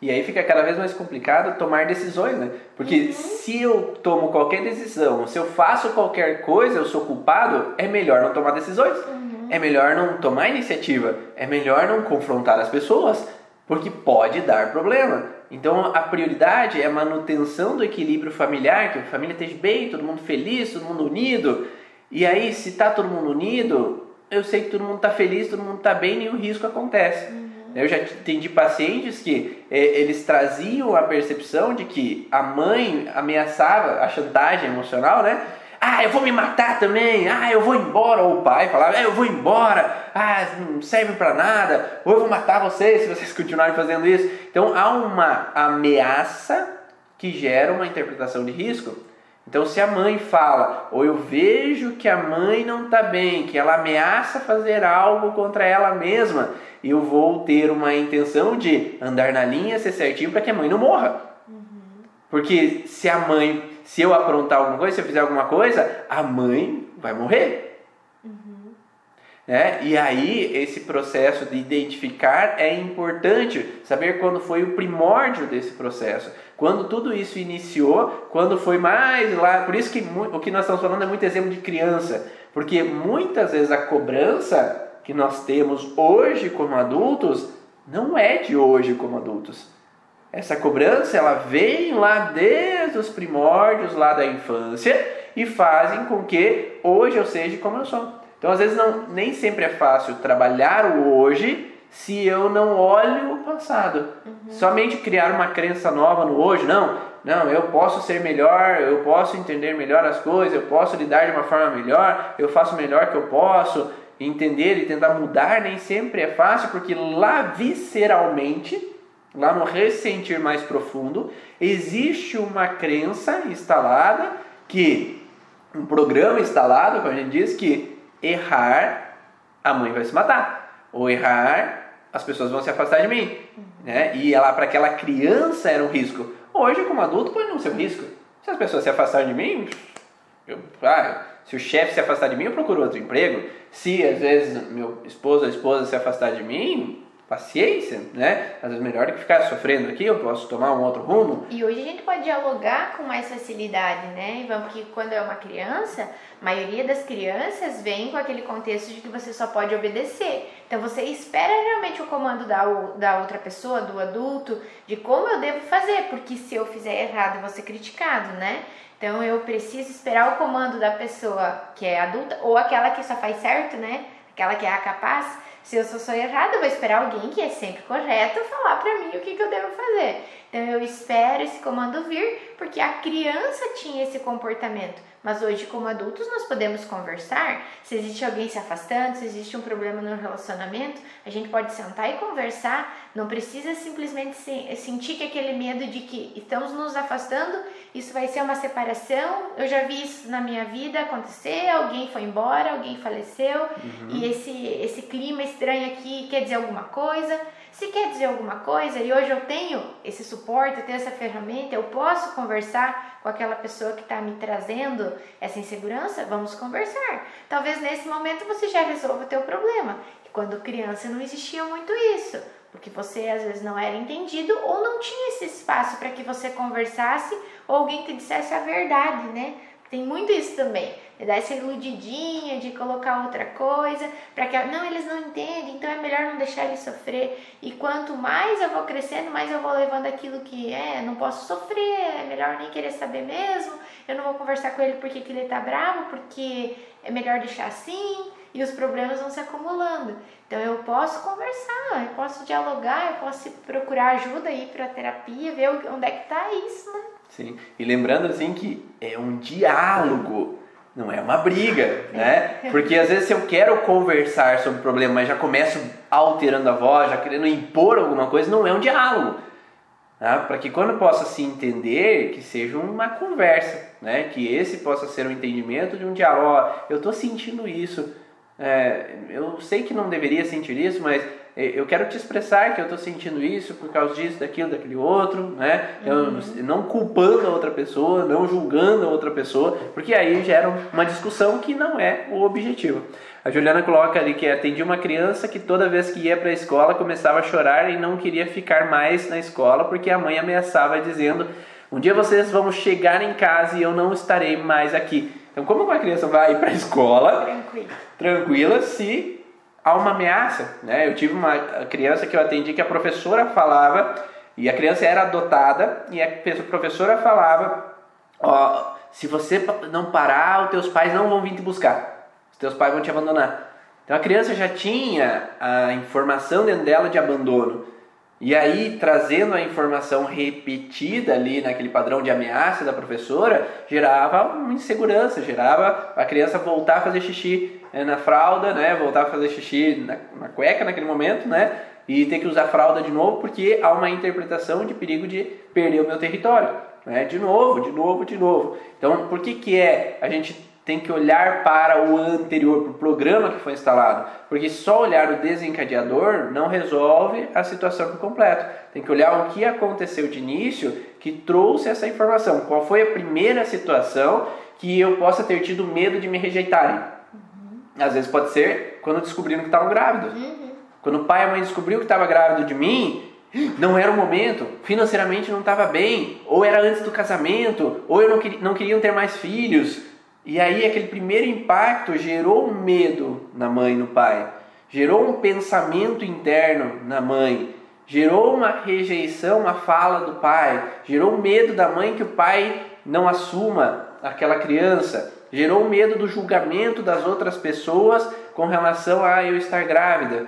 E aí fica cada vez mais complicado tomar decisões, né? Porque uhum. se eu tomo qualquer decisão, se eu faço qualquer coisa, eu sou culpado, é melhor não tomar decisões. Uhum. É melhor não tomar iniciativa. É melhor não confrontar as pessoas, porque pode dar problema. Então a prioridade é a manutenção do equilíbrio familiar, que a família esteja bem, todo mundo feliz, todo mundo unido. E aí, se está todo mundo unido, eu sei que todo mundo está feliz, todo mundo está bem e o risco acontece. Uhum. Eu já entendi pacientes que é, eles traziam a percepção de que a mãe ameaçava a chantagem emocional, né? Ah, eu vou me matar também. Ah, eu vou embora. Ou o pai falava, é, eu vou embora. Ah, não serve para nada. Ou eu vou matar vocês se vocês (laughs) continuarem fazendo isso. Então há uma ameaça que gera uma interpretação de risco. Então, se a mãe fala, ou eu vejo que a mãe não está bem, que ela ameaça fazer algo contra ela mesma, eu vou ter uma intenção de andar na linha, ser certinho para que a mãe não morra. Uhum. Porque se a mãe se eu aprontar alguma coisa, se eu fizer alguma coisa, a mãe vai morrer. Uhum. Né? E aí, esse processo de identificar é importante, saber quando foi o primórdio desse processo. Quando tudo isso iniciou, quando foi mais lá, por isso que o que nós estamos falando é muito exemplo de criança, porque muitas vezes a cobrança que nós temos hoje como adultos não é de hoje como adultos. Essa cobrança ela vem lá desde os primórdios lá da infância e fazem com que hoje eu seja como eu sou. Então às vezes não, nem sempre é fácil trabalhar o hoje se eu não olho o passado. Uhum. Somente criar uma crença nova no hoje, não. Não, eu posso ser melhor, eu posso entender melhor as coisas, eu posso lidar de uma forma melhor, eu faço o melhor que eu posso. Entender e tentar mudar nem sempre é fácil, porque lá visceralmente, lá no ressentir mais profundo, existe uma crença instalada que um programa instalado, como a gente diz, que errar a mãe vai se matar, ou errar as pessoas vão se afastar de mim, né? E ela para aquela criança era um risco. Hoje, como adulto, pode não ser um risco. Se as pessoas se afastarem de mim, eu, ah, se o chefe se afastar de mim, eu procuro outro emprego. Se às vezes meu esposo ou esposa se afastar de mim, paciência, né? Às vezes melhor do que ficar sofrendo aqui, eu posso tomar um outro rumo.
E hoje a gente pode dialogar com mais facilidade, né? Porque quando é uma criança, a maioria das crianças vem com aquele contexto de que você só pode obedecer. Então você espera realmente o comando da, da outra pessoa, do adulto, de como eu devo fazer, porque se eu fizer errado, eu vou ser criticado, né? Então eu preciso esperar o comando da pessoa que é adulta ou aquela que só faz certo, né? Aquela que é a capaz se eu sou, sou errada, eu vou esperar alguém que é sempre correto falar para mim o que, que eu devo fazer. Então eu espero esse comando vir porque a criança tinha esse comportamento. Mas hoje, como adultos, nós podemos conversar. Se existe alguém se afastando, se existe um problema no relacionamento, a gente pode sentar e conversar. Não precisa simplesmente sentir que aquele medo de que estamos nos afastando, isso vai ser uma separação. Eu já vi isso na minha vida acontecer. Alguém foi embora, alguém faleceu uhum. e esse, esse clima estranho aqui quer dizer alguma coisa. Se quer dizer alguma coisa e hoje eu tenho esse suporte, tenho essa ferramenta, eu posso conversar com aquela pessoa que está me trazendo essa insegurança, vamos conversar. Talvez nesse momento você já resolva o teu problema. E quando criança não existia muito isso, porque você às vezes não era entendido ou não tinha esse espaço para que você conversasse ou alguém te dissesse a verdade, né? Tem muito isso também, de dar essa iludidinha, de colocar outra coisa, para que não, eles não entendem, então é melhor não deixar ele sofrer. E quanto mais eu vou crescendo, mais eu vou levando aquilo que é, não posso sofrer, é melhor nem querer saber mesmo. Eu não vou conversar com ele porque que ele tá bravo, porque é melhor deixar assim, e os problemas vão se acumulando. Então eu posso conversar, eu posso dialogar, eu posso procurar ajuda aí para terapia, ver onde é que tá isso, né?
Sim. E lembrando assim que é um diálogo, não é uma briga, né? (laughs) Porque às vezes se eu quero conversar sobre o problema, mas já começo alterando a voz, já querendo impor alguma coisa, não é um diálogo. Tá? Para que quando possa se entender, que seja uma conversa, né? Que esse possa ser um entendimento de um diálogo. Ó, eu estou sentindo isso. É, eu sei que não deveria sentir isso, mas eu quero te expressar que eu estou sentindo isso por causa disso, daquilo, daquele outro, né? Uhum. Eu, não culpando a outra pessoa, não julgando a outra pessoa, porque aí gera uma discussão que não é o objetivo. A Juliana coloca ali que atendia uma criança que toda vez que ia para a escola começava a chorar e não queria ficar mais na escola porque a mãe ameaçava dizendo: um dia vocês vão chegar em casa e eu não estarei mais aqui. Então, como uma criança vai para a escola tranquila. tranquila se há uma ameaça. Né? Eu tive uma criança que eu atendi que a professora falava, e a criança era adotada, e a professora falava: Ó, se você não parar, os teus pais não vão vir te buscar, os teus pais vão te abandonar. Então a criança já tinha a informação dentro dela de abandono. E aí, trazendo a informação repetida ali naquele padrão de ameaça da professora, gerava uma insegurança, gerava a criança voltar a fazer xixi na fralda, né? Voltar a fazer xixi na, na cueca naquele momento, né? E ter que usar fralda de novo porque há uma interpretação de perigo de perder o meu território, né? De novo, de novo, de novo. Então, por que que é a gente tem que olhar para o anterior, para o programa que foi instalado, porque só olhar o desencadeador não resolve a situação por completo. Tem que olhar o que aconteceu de início que trouxe essa informação. Qual foi a primeira situação que eu possa ter tido medo de me rejeitarem? Às vezes pode ser quando descobriram que estavam grávidos. Uhum. Quando o pai e a mãe descobriu que estava grávido de mim, não era o momento, financeiramente não estava bem, ou era antes do casamento, ou eu não, queria, não queriam ter mais filhos. E aí aquele primeiro impacto gerou medo na mãe e no pai, gerou um pensamento interno na mãe, gerou uma rejeição à fala do pai, gerou medo da mãe que o pai não assuma aquela criança, gerou medo do julgamento das outras pessoas com relação a eu estar grávida.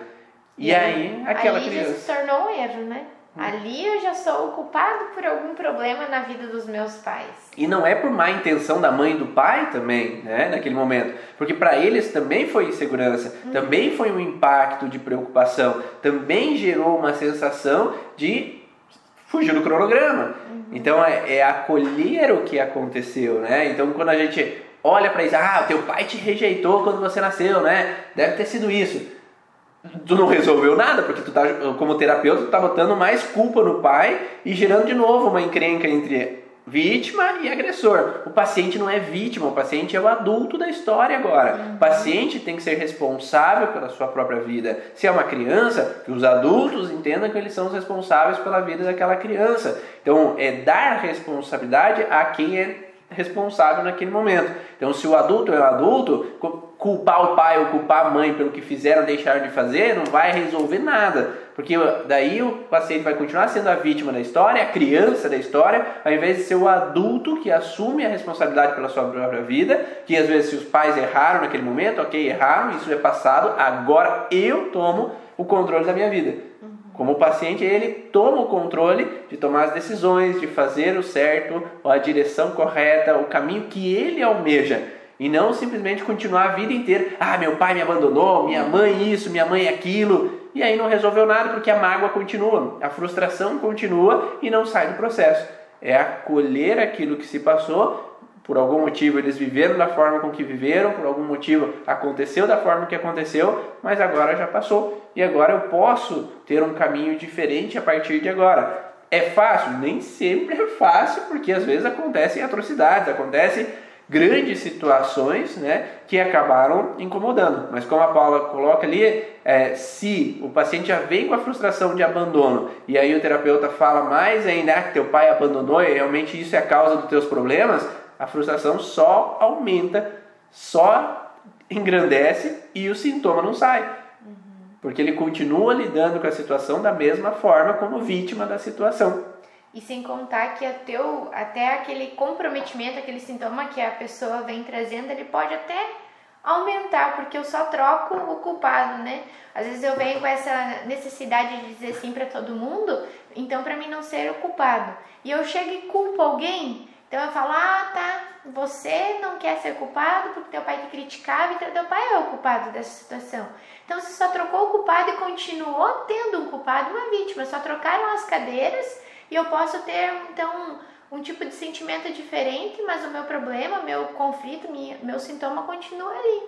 E, e aí, aquela
ali
criança.
já se tornou um erro, né? Hum. Ali eu já sou culpado por algum problema na vida dos meus pais.
E não é por má intenção da mãe e do pai também, né, naquele momento, porque para eles também foi insegurança, hum. também foi um impacto de preocupação, também gerou uma sensação de fugir do cronograma. Uhum. Então é, é, acolher o que aconteceu, né? Então quando a gente olha para isso, ah, teu pai te rejeitou quando você nasceu, né? Deve ter sido isso tu não resolveu nada, porque tu tá, como terapeuta, tu tá botando mais culpa no pai e gerando de novo uma encrenca entre vítima e agressor. O paciente não é vítima, o paciente é o adulto da história agora. Uhum. O paciente tem que ser responsável pela sua própria vida. Se é uma criança, que os adultos entendam que eles são os responsáveis pela vida daquela criança. Então, é dar responsabilidade a quem é responsável naquele momento. Então, se o adulto é o adulto, culpar o pai ou culpar a mãe pelo que fizeram deixaram de fazer não vai resolver nada. Porque daí o paciente vai continuar sendo a vítima da história, a criança da história, ao invés de ser o adulto que assume a responsabilidade pela sua própria vida, que às vezes se os pais erraram naquele momento, ok, erraram, isso é passado, agora eu tomo o controle da minha vida. Como paciente, ele toma o controle de tomar as decisões, de fazer o certo, a direção correta, o caminho que ele almeja. E não simplesmente continuar a vida inteira, ah, meu pai me abandonou, minha mãe isso, minha mãe aquilo, e aí não resolveu nada porque a mágoa continua, a frustração continua e não sai do processo. É acolher aquilo que se passou por algum motivo eles viveram da forma com que viveram, por algum motivo aconteceu da forma que aconteceu, mas agora já passou e agora eu posso ter um caminho diferente a partir de agora. É fácil? Nem sempre é fácil, porque às vezes acontecem atrocidades, acontecem grandes situações né, que acabaram incomodando. Mas como a Paula coloca ali, é, se o paciente já vem com a frustração de abandono e aí o terapeuta fala mais ainda ah, que teu pai abandonou e realmente isso é a causa dos teus problemas, a frustração só aumenta, só engrandece e o sintoma não sai. Uhum. Porque ele continua lidando com a situação da mesma forma como vítima da situação.
E sem contar que teu, até aquele comprometimento, aquele sintoma que a pessoa vem trazendo, ele pode até aumentar, porque eu só troco o culpado, né? Às vezes eu venho com essa necessidade de dizer sim para todo mundo, então para mim não ser o culpado. E eu chego e culpo alguém, então eu falo, ah, tá, você não quer ser culpado porque teu pai te criticava, então teu pai é o culpado dessa situação. Então você só trocou o culpado e continuou tendo um culpado, uma vítima, só trocaram as cadeiras e eu posso ter então um tipo de sentimento diferente, mas o meu problema, meu conflito, meu sintoma continua ali.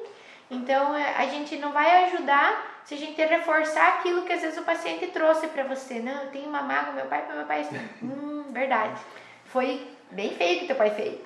Então é, a gente não vai ajudar se a gente reforçar aquilo que às vezes o paciente trouxe para você. Não, eu tenho uma mágoa, meu pai, meu pai, hum, verdade. Foi bem feio que teu pai fez.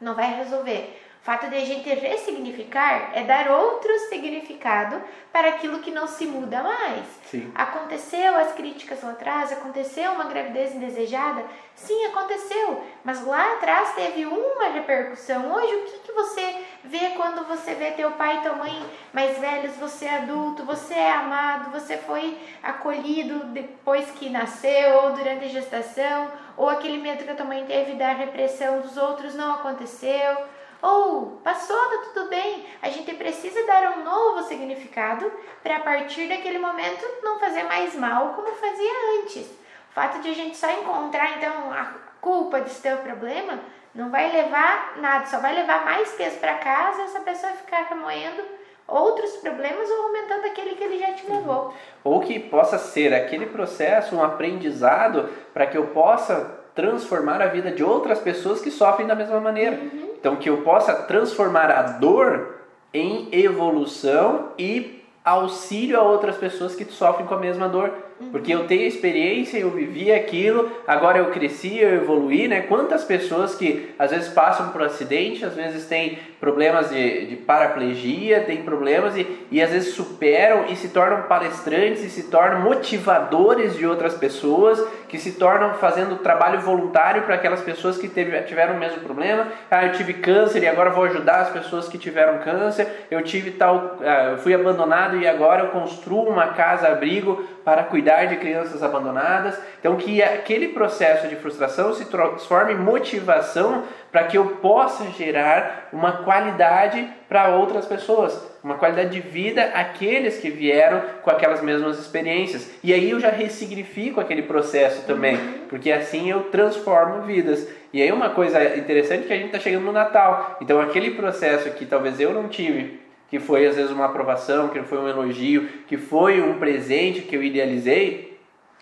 Não vai resolver. O fato de a gente ressignificar é dar outro significado para aquilo que não se muda mais.
Sim.
Aconteceu as críticas lá atrás, aconteceu uma gravidez indesejada? Sim, aconteceu, mas lá atrás teve uma repercussão. Hoje, o que, que você vê quando você vê teu pai e tua mãe mais velhos, você é adulto, você é amado, você foi acolhido depois que nasceu ou durante a gestação, ou aquele medo que a tua mãe teve da repressão dos outros não aconteceu? Ou passou, tá tudo bem. A gente precisa dar um novo significado para a partir daquele momento não fazer mais mal como fazia antes. O fato de a gente só encontrar então a culpa desse teu problema não vai levar nada, só vai levar mais peso para casa essa pessoa ficar remoendo outros problemas ou aumentando aquele que ele já te levou.
Ou que possa ser aquele processo um aprendizado para que eu possa transformar a vida de outras pessoas que sofrem da mesma maneira. Uhum. Então, que eu possa transformar a dor em evolução e auxílio a outras pessoas que sofrem com a mesma dor. Porque eu tenho experiência, eu vivi aquilo, agora eu cresci, eu evoluí, né? Quantas pessoas que às vezes passam por acidente, às vezes têm problemas de, de paraplegia, têm problemas e, e às vezes superam e se tornam palestrantes e se tornam motivadores de outras pessoas, que se tornam fazendo trabalho voluntário para aquelas pessoas que teve, tiveram o mesmo problema. Ah, eu tive câncer e agora vou ajudar as pessoas que tiveram câncer. Eu tive tal, ah, eu fui abandonado e agora eu construo uma casa abrigo para cuidar de crianças abandonadas. Então que aquele processo de frustração se transforme em motivação para que eu possa gerar uma qualidade para outras pessoas, uma qualidade de vida àqueles que vieram com aquelas mesmas experiências. E aí eu já ressignifico aquele processo também, porque assim eu transformo vidas. E aí uma coisa interessante é que a gente está chegando no Natal, então aquele processo que talvez eu não tive, que foi às vezes uma aprovação, que foi um elogio, que foi um presente que eu idealizei,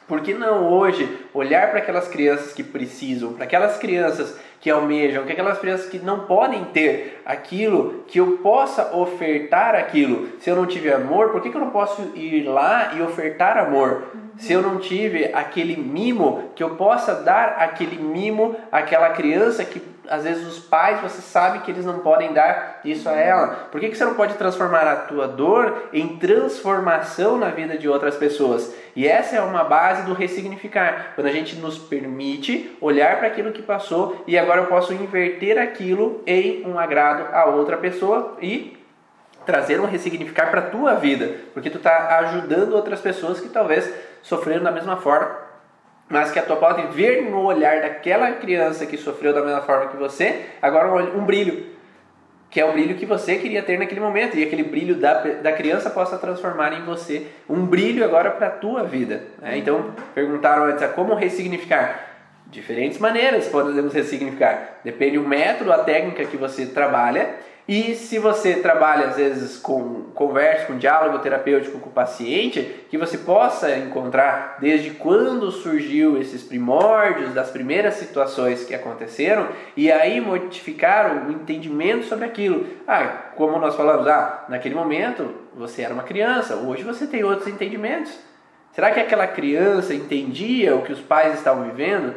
por que não hoje olhar para aquelas crianças que precisam, para aquelas crianças que almejam, que aquelas crianças que não podem ter aquilo, que eu possa ofertar aquilo. Se eu não tiver amor, por que, que eu não posso ir lá e ofertar amor? Se eu não tive aquele mimo, que eu possa dar aquele mimo àquela criança que às vezes os pais, você sabe que eles não podem dar isso a ela. Por que, que você não pode transformar a tua dor em transformação na vida de outras pessoas? E essa é uma base do ressignificar. Quando a gente nos permite olhar para aquilo que passou e agora eu posso inverter aquilo em um agrado a outra pessoa e trazer um ressignificar para a tua vida, porque tu está ajudando outras pessoas que talvez sofreram da mesma forma mas que a tua pode ver no olhar daquela criança que sofreu da mesma forma que você, agora um, brilho, que é o brilho que você queria ter naquele momento, e aquele brilho da, da criança possa transformar em você um brilho agora para a tua vida. Né? Então, perguntaram antes, como ressignificar? Diferentes maneiras podemos ressignificar. Depende do método, a técnica que você trabalha e se você trabalha às vezes com conversa, com diálogo terapêutico com o paciente, que você possa encontrar desde quando surgiu esses primórdios das primeiras situações que aconteceram e aí modificar o entendimento sobre aquilo. Ah, como nós falamos, ah, naquele momento você era uma criança, hoje você tem outros entendimentos. Será que aquela criança entendia o que os pais estavam vivendo?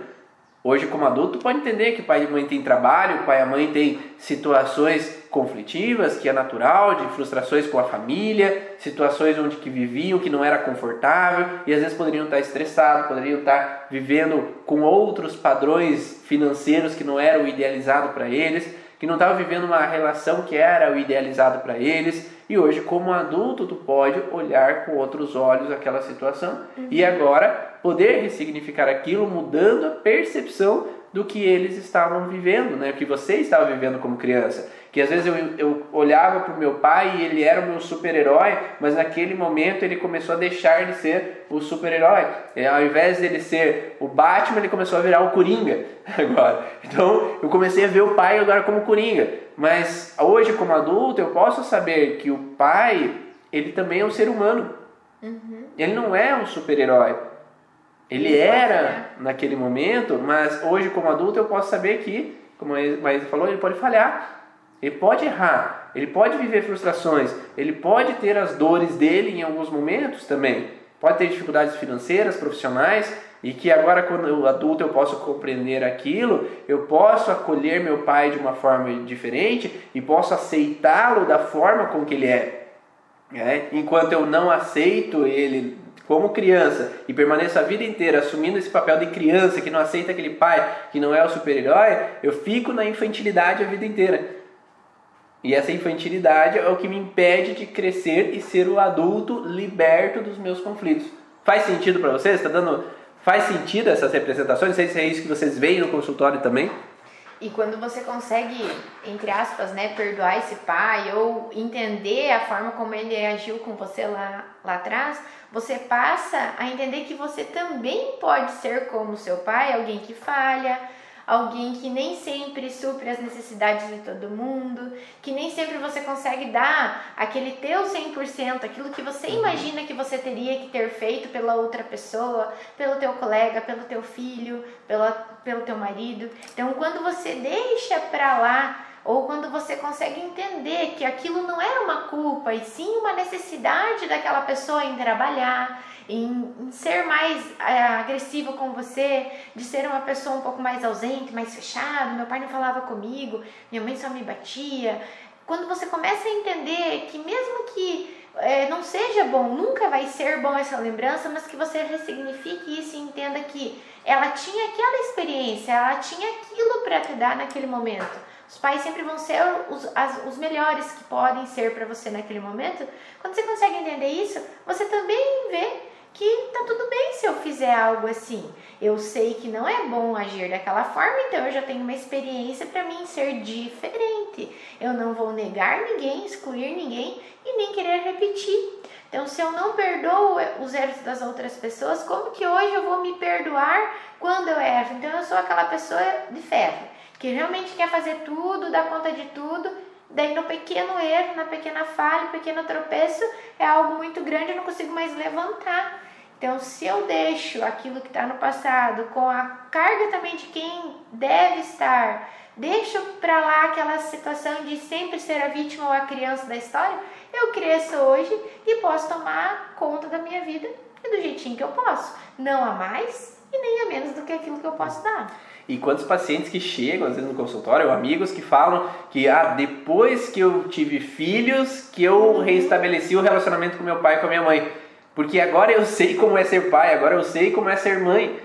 Hoje, como adulto, pode entender que pai e mãe têm trabalho, pai e mãe têm situações conflitivas, que é natural, de frustrações com a família, situações onde que viviam que não era confortável e às vezes poderiam estar estressados, poderiam estar vivendo com outros padrões financeiros que não eram idealizados para eles, que não estavam vivendo uma relação que era o idealizado para eles. E hoje, como adulto, tu pode olhar com outros olhos aquela situação uhum. e agora poder ressignificar aquilo, mudando a percepção do que eles estavam vivendo, né? O que você estava vivendo como criança. Que às vezes eu, eu olhava para o meu pai e ele era o meu super-herói, mas naquele momento ele começou a deixar de ser o super-herói. Ao invés dele ser o Batman, ele começou a virar o Coringa (laughs) agora. Então eu comecei a ver o pai agora como Coringa. Mas hoje, como adulto, eu posso saber que o pai, ele também é um ser humano. Uhum. Ele não é um super-herói. Ele era naquele momento, mas hoje como adulto eu posso saber que, como a Maísa falou, ele pode falhar, ele pode errar, ele pode viver frustrações, ele pode ter as dores dele em alguns momentos também, pode ter dificuldades financeiras, profissionais, e que agora quando eu adulto eu posso compreender aquilo, eu posso acolher meu pai de uma forma diferente e posso aceitá-lo da forma com que ele é. É, enquanto eu não aceito ele como criança e permaneço a vida inteira assumindo esse papel de criança que não aceita aquele pai que não é o super-herói, eu fico na infantilidade a vida inteira. E essa infantilidade é o que me impede de crescer e ser o adulto liberto dos meus conflitos. Faz sentido para vocês? Está dando faz sentido essas representações? Não sei se é isso que vocês veem no consultório também.
E quando você consegue, entre aspas, né, perdoar esse pai ou entender a forma como ele agiu com você lá, lá atrás, você passa a entender que você também pode ser como seu pai, alguém que falha, alguém que nem sempre supre as necessidades de todo mundo, que nem sempre você consegue dar aquele teu 100%, aquilo que você uhum. imagina que você teria que ter feito pela outra pessoa, pelo teu colega, pelo teu filho, pela, pelo teu marido. Então, quando você deixa para lá ou quando você consegue entender que aquilo não era uma culpa e sim uma necessidade daquela pessoa em trabalhar, em, em ser mais é, agressivo com você, de ser uma pessoa um pouco mais ausente, mais fechada. Meu pai não falava comigo, minha mãe só me batia. Quando você começa a entender que mesmo que é, não seja bom, nunca vai ser bom essa lembrança, mas que você ressignifique isso e entenda que ela tinha aquela experiência, ela tinha aquilo para te dar naquele momento. Os pais sempre vão ser os, as, os melhores que podem ser para você naquele momento. Quando você consegue entender isso, você também vê que tá tudo bem se eu fizer algo assim. Eu sei que não é bom agir daquela forma, então eu já tenho uma experiência para mim ser diferente. Eu não vou negar ninguém, excluir ninguém e nem querer repetir. Então, se eu não perdoo os erros das outras pessoas, como que hoje eu vou me perdoar quando eu erro? Então, eu sou aquela pessoa de ferro, que realmente quer fazer tudo, dá conta de tudo, daí no pequeno erro, na pequena falha, no pequeno tropeço, é algo muito grande, eu não consigo mais levantar. Então, se eu deixo aquilo que está no passado com a carga também de quem deve estar, deixo para lá aquela situação de sempre ser a vítima ou a criança da história, eu cresço hoje e posso tomar conta da minha vida do jeitinho que eu posso. Não a mais e nem a menos do que aquilo que eu posso dar.
E quantos pacientes que chegam, às vezes no consultório, ou amigos que falam que ah, depois que eu tive filhos, que eu reestabeleci o relacionamento com meu pai e com a minha mãe. Porque agora eu sei como é ser pai, agora eu sei como é ser mãe.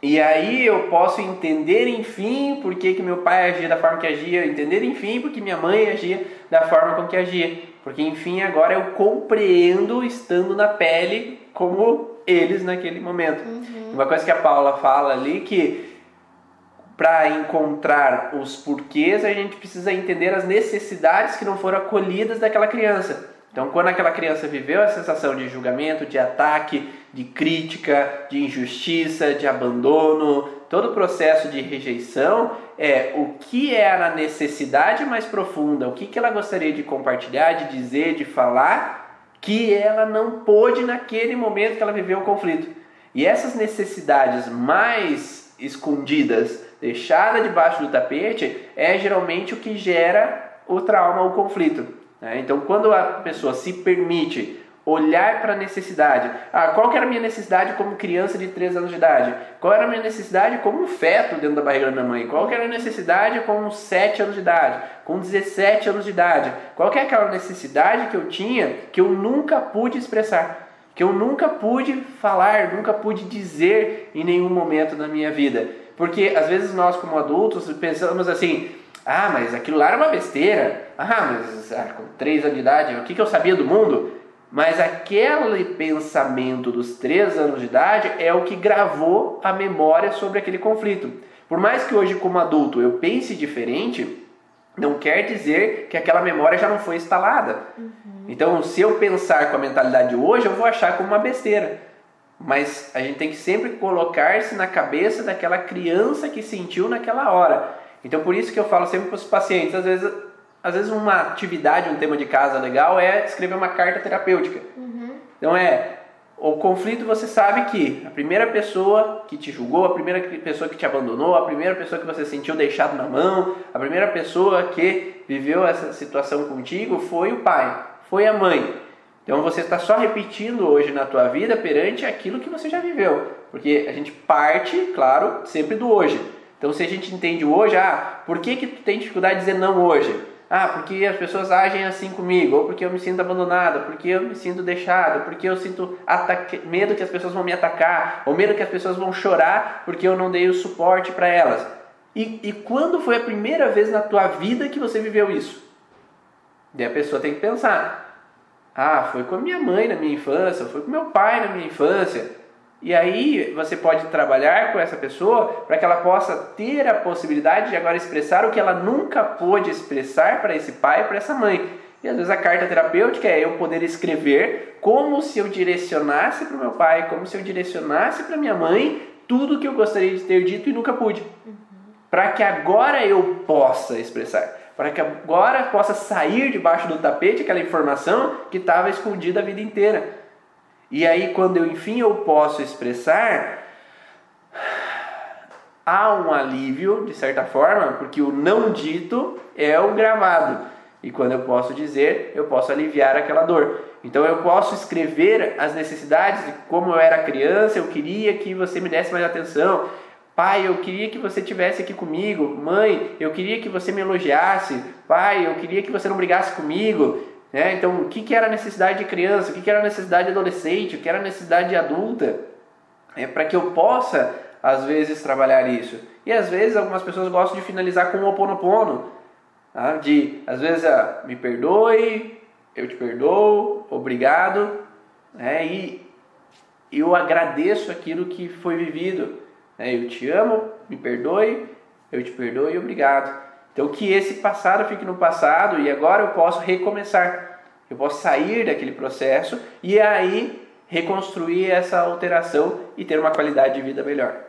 E aí eu posso entender, enfim, por que, que meu pai agia da forma que agia, entender, enfim, porque minha mãe agia da forma com que agia. Porque, enfim, agora eu compreendo estando na pele como eles naquele momento. Uhum. Uma coisa que a Paula fala ali que para encontrar os porquês a gente precisa entender as necessidades que não foram acolhidas daquela criança. Então, quando aquela criança viveu a sensação de julgamento, de ataque, de crítica, de injustiça, de abandono, todo o processo de rejeição, é o que era a necessidade mais profunda, o que, que ela gostaria de compartilhar, de dizer, de falar, que ela não pôde naquele momento que ela viveu o conflito. E essas necessidades mais escondidas, deixadas debaixo do tapete, é geralmente o que gera o trauma, o conflito. Né? Então, quando a pessoa se permite olhar para a necessidade, ah, qual que era a minha necessidade como criança de 3 anos de idade? Qual era a minha necessidade como um feto dentro da barriga da minha mãe? Qual que era a necessidade com 7 anos de idade? Com 17 anos de idade? Qual que é aquela necessidade que eu tinha que eu nunca pude expressar? Que eu nunca pude falar, nunca pude dizer em nenhum momento da minha vida? Porque às vezes nós como adultos pensamos assim, ah, mas aquilo lá era uma besteira. Ah, mas ah, com 3 anos de idade, o que, que eu sabia do mundo? Mas aquele pensamento dos 3 anos de idade é o que gravou a memória sobre aquele conflito. Por mais que hoje, como adulto, eu pense diferente, não quer dizer que aquela memória já não foi instalada. Uhum. Então, se eu pensar com a mentalidade de hoje, eu vou achar como uma besteira. Mas a gente tem que sempre colocar-se na cabeça daquela criança que sentiu naquela hora. Então por isso que eu falo sempre para os pacientes, às vezes, às vezes uma atividade, um tema de casa legal é escrever uma carta terapêutica. Uhum. Então é o conflito você sabe que a primeira pessoa que te julgou, a primeira pessoa que te abandonou, a primeira pessoa que você sentiu deixado na mão, a primeira pessoa que viveu essa situação contigo foi o pai, foi a mãe. Então você está só repetindo hoje na tua vida perante aquilo que você já viveu, porque a gente parte, claro, sempre do hoje. Então, se a gente entende hoje, ah, por que, que tu tem dificuldade de dizer não hoje? Ah, porque as pessoas agem assim comigo, ou porque eu me sinto abandonada, porque eu me sinto deixada, porque eu sinto medo que as pessoas vão me atacar, ou medo que as pessoas vão chorar porque eu não dei o suporte para elas. E, e quando foi a primeira vez na tua vida que você viveu isso? Daí a pessoa tem que pensar: ah, foi com a minha mãe na minha infância, foi com meu pai na minha infância. E aí você pode trabalhar com essa pessoa para que ela possa ter a possibilidade de agora expressar o que ela nunca pôde expressar para esse pai, para essa mãe. E às vezes a carta terapêutica é eu poder escrever como se eu direcionasse para o meu pai, como se eu direcionasse para minha mãe tudo que eu gostaria de ter dito e nunca pude. Uhum. Para que agora eu possa expressar. Para que agora possa sair debaixo do tapete aquela informação que estava escondida a vida inteira. E aí, quando eu enfim eu posso expressar, há um alívio, de certa forma, porque o não dito é o gravado. E quando eu posso dizer, eu posso aliviar aquela dor. Então eu posso escrever as necessidades de como eu era criança, eu queria que você me desse mais atenção. Pai, eu queria que você tivesse aqui comigo. Mãe, eu queria que você me elogiasse. Pai, eu queria que você não brigasse comigo. Né? Então, o que, que era a necessidade de criança? O que, que era a necessidade de adolescente? O que era a necessidade de adulta? É para que eu possa, às vezes, trabalhar isso. E às vezes algumas pessoas gostam de finalizar com um oponopono. Tá? De, às vezes, ah, me perdoe, eu te perdoo, obrigado. Né? E eu agradeço aquilo que foi vivido. Né? Eu te amo, me perdoe, eu te perdoo e obrigado. Então que esse passado fique no passado e agora eu posso recomeçar. Eu posso sair daquele processo e aí reconstruir essa alteração e ter uma qualidade de vida melhor.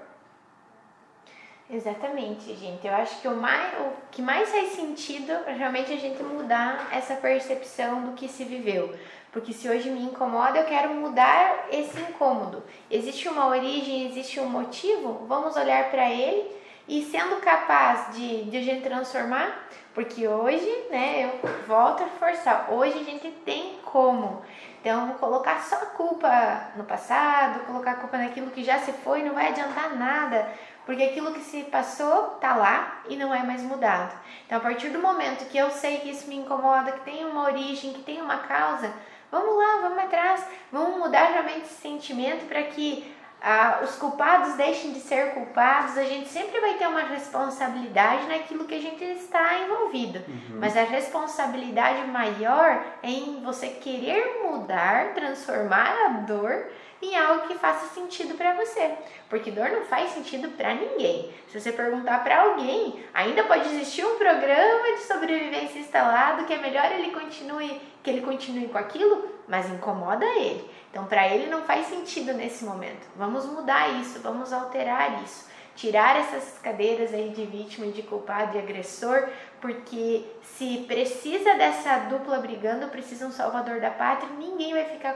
Exatamente, gente. Eu acho que o, mais, o que mais faz sentido é realmente a gente mudar essa percepção do que se viveu. Porque se hoje me incomoda, eu quero mudar esse incômodo. Existe uma origem, existe um motivo, vamos olhar para ele e sendo capaz de, de a gente transformar, porque hoje, né, eu volto a forçar, hoje a gente tem como. Então, colocar só a culpa no passado, colocar a culpa naquilo que já se foi, não vai adiantar nada, porque aquilo que se passou tá lá e não é mais mudado. Então, a partir do momento que eu sei que isso me incomoda, que tem uma origem, que tem uma causa, vamos lá, vamos atrás, vamos mudar realmente esse sentimento para que ah, os culpados deixem de ser culpados, a gente sempre vai ter uma responsabilidade naquilo que a gente está envolvido. Uhum. Mas a responsabilidade maior é em você querer mudar, transformar a dor em algo que faça sentido para você. Porque dor não faz sentido para ninguém. Se você perguntar para alguém, ainda pode existir um programa de sobrevivência instalado que é melhor ele continue, que ele continue com aquilo, mas incomoda ele. Então, para ele não faz sentido nesse momento. Vamos mudar isso, vamos alterar isso. Tirar essas cadeiras aí de vítima, de culpado e agressor, porque se precisa dessa dupla brigando, precisa um salvador da pátria, ninguém vai ficar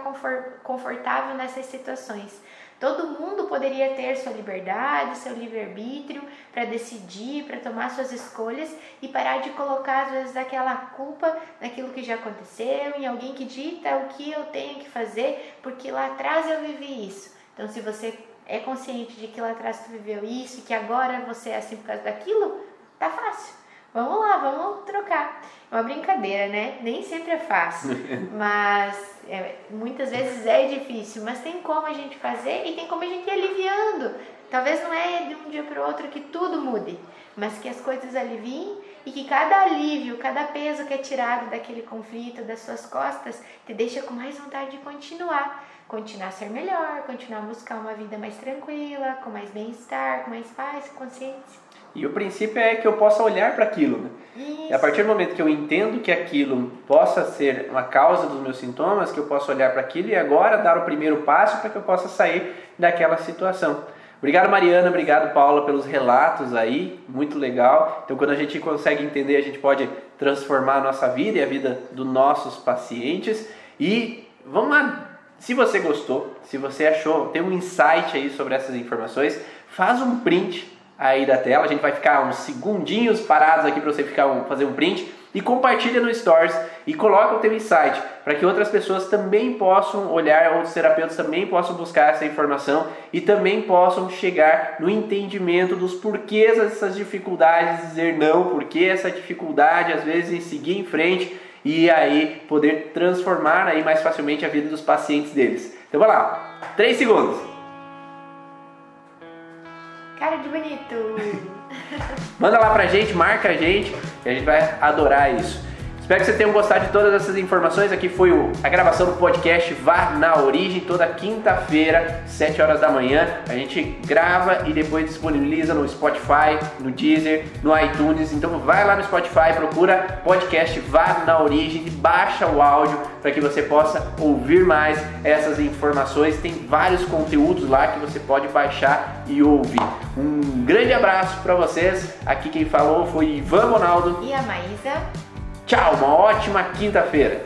confortável nessas situações. Todo mundo poderia ter sua liberdade, seu livre-arbítrio para decidir, para tomar suas escolhas e parar de colocar, às vezes, aquela culpa naquilo que já aconteceu, em alguém que dita o que eu tenho que fazer, porque lá atrás eu vivi isso. Então, se você é consciente de que lá atrás tu viveu isso e que agora você é assim por causa daquilo, tá fácil. Vamos lá, vamos trocar. É uma brincadeira, né? Nem sempre é fácil, (laughs) mas é, muitas vezes é difícil, mas tem como a gente fazer e tem como a gente ir aliviando. Talvez não é de um dia para o outro que tudo mude, mas que as coisas aliviem e que cada alívio, cada peso que é tirado daquele conflito, das suas costas, te deixa com mais vontade de continuar. Continuar a ser melhor, continuar a buscar uma vida mais tranquila, com mais bem-estar, com mais paz, consciência.
E o princípio é que eu possa olhar para aquilo. Né? E a partir do momento que eu entendo que aquilo possa ser uma causa dos meus sintomas, que eu possa olhar para aquilo e agora dar o primeiro passo para que eu possa sair daquela situação. Obrigado, Mariana. Obrigado, Paula, pelos relatos aí. Muito legal. Então, quando a gente consegue entender, a gente pode transformar a nossa vida e a vida dos nossos pacientes. E vamos lá. Se você gostou, se você achou, tem um insight aí sobre essas informações, faz um print aí da tela. A gente vai ficar uns segundinhos parados aqui para você ficar um, fazer um print e compartilha no Stories e coloca o teu insight para que outras pessoas também possam olhar, outros terapeutas também possam buscar essa informação e também possam chegar no entendimento dos porquês dessas dificuldades, dizer não, porque essa dificuldade às vezes em seguir em frente e aí poder transformar aí mais facilmente a vida dos pacientes deles. Então vai lá, 3 segundos.
Cara de bonito!
Manda lá pra gente, marca a gente e a gente vai adorar isso. Espero que vocês tenham gostado de todas essas informações. Aqui foi a gravação do podcast Vá na Origem, toda quinta-feira, 7 horas da manhã. A gente grava e depois disponibiliza no Spotify, no Deezer, no iTunes. Então vai lá no Spotify, procura podcast Vá na Origem e baixa o áudio para que você possa ouvir mais essas informações. Tem vários conteúdos lá que você pode baixar e ouvir. Um grande abraço para vocês. Aqui quem falou foi Ivan Ronaldo
e a Maísa.
Tchau, uma ótima quinta-feira.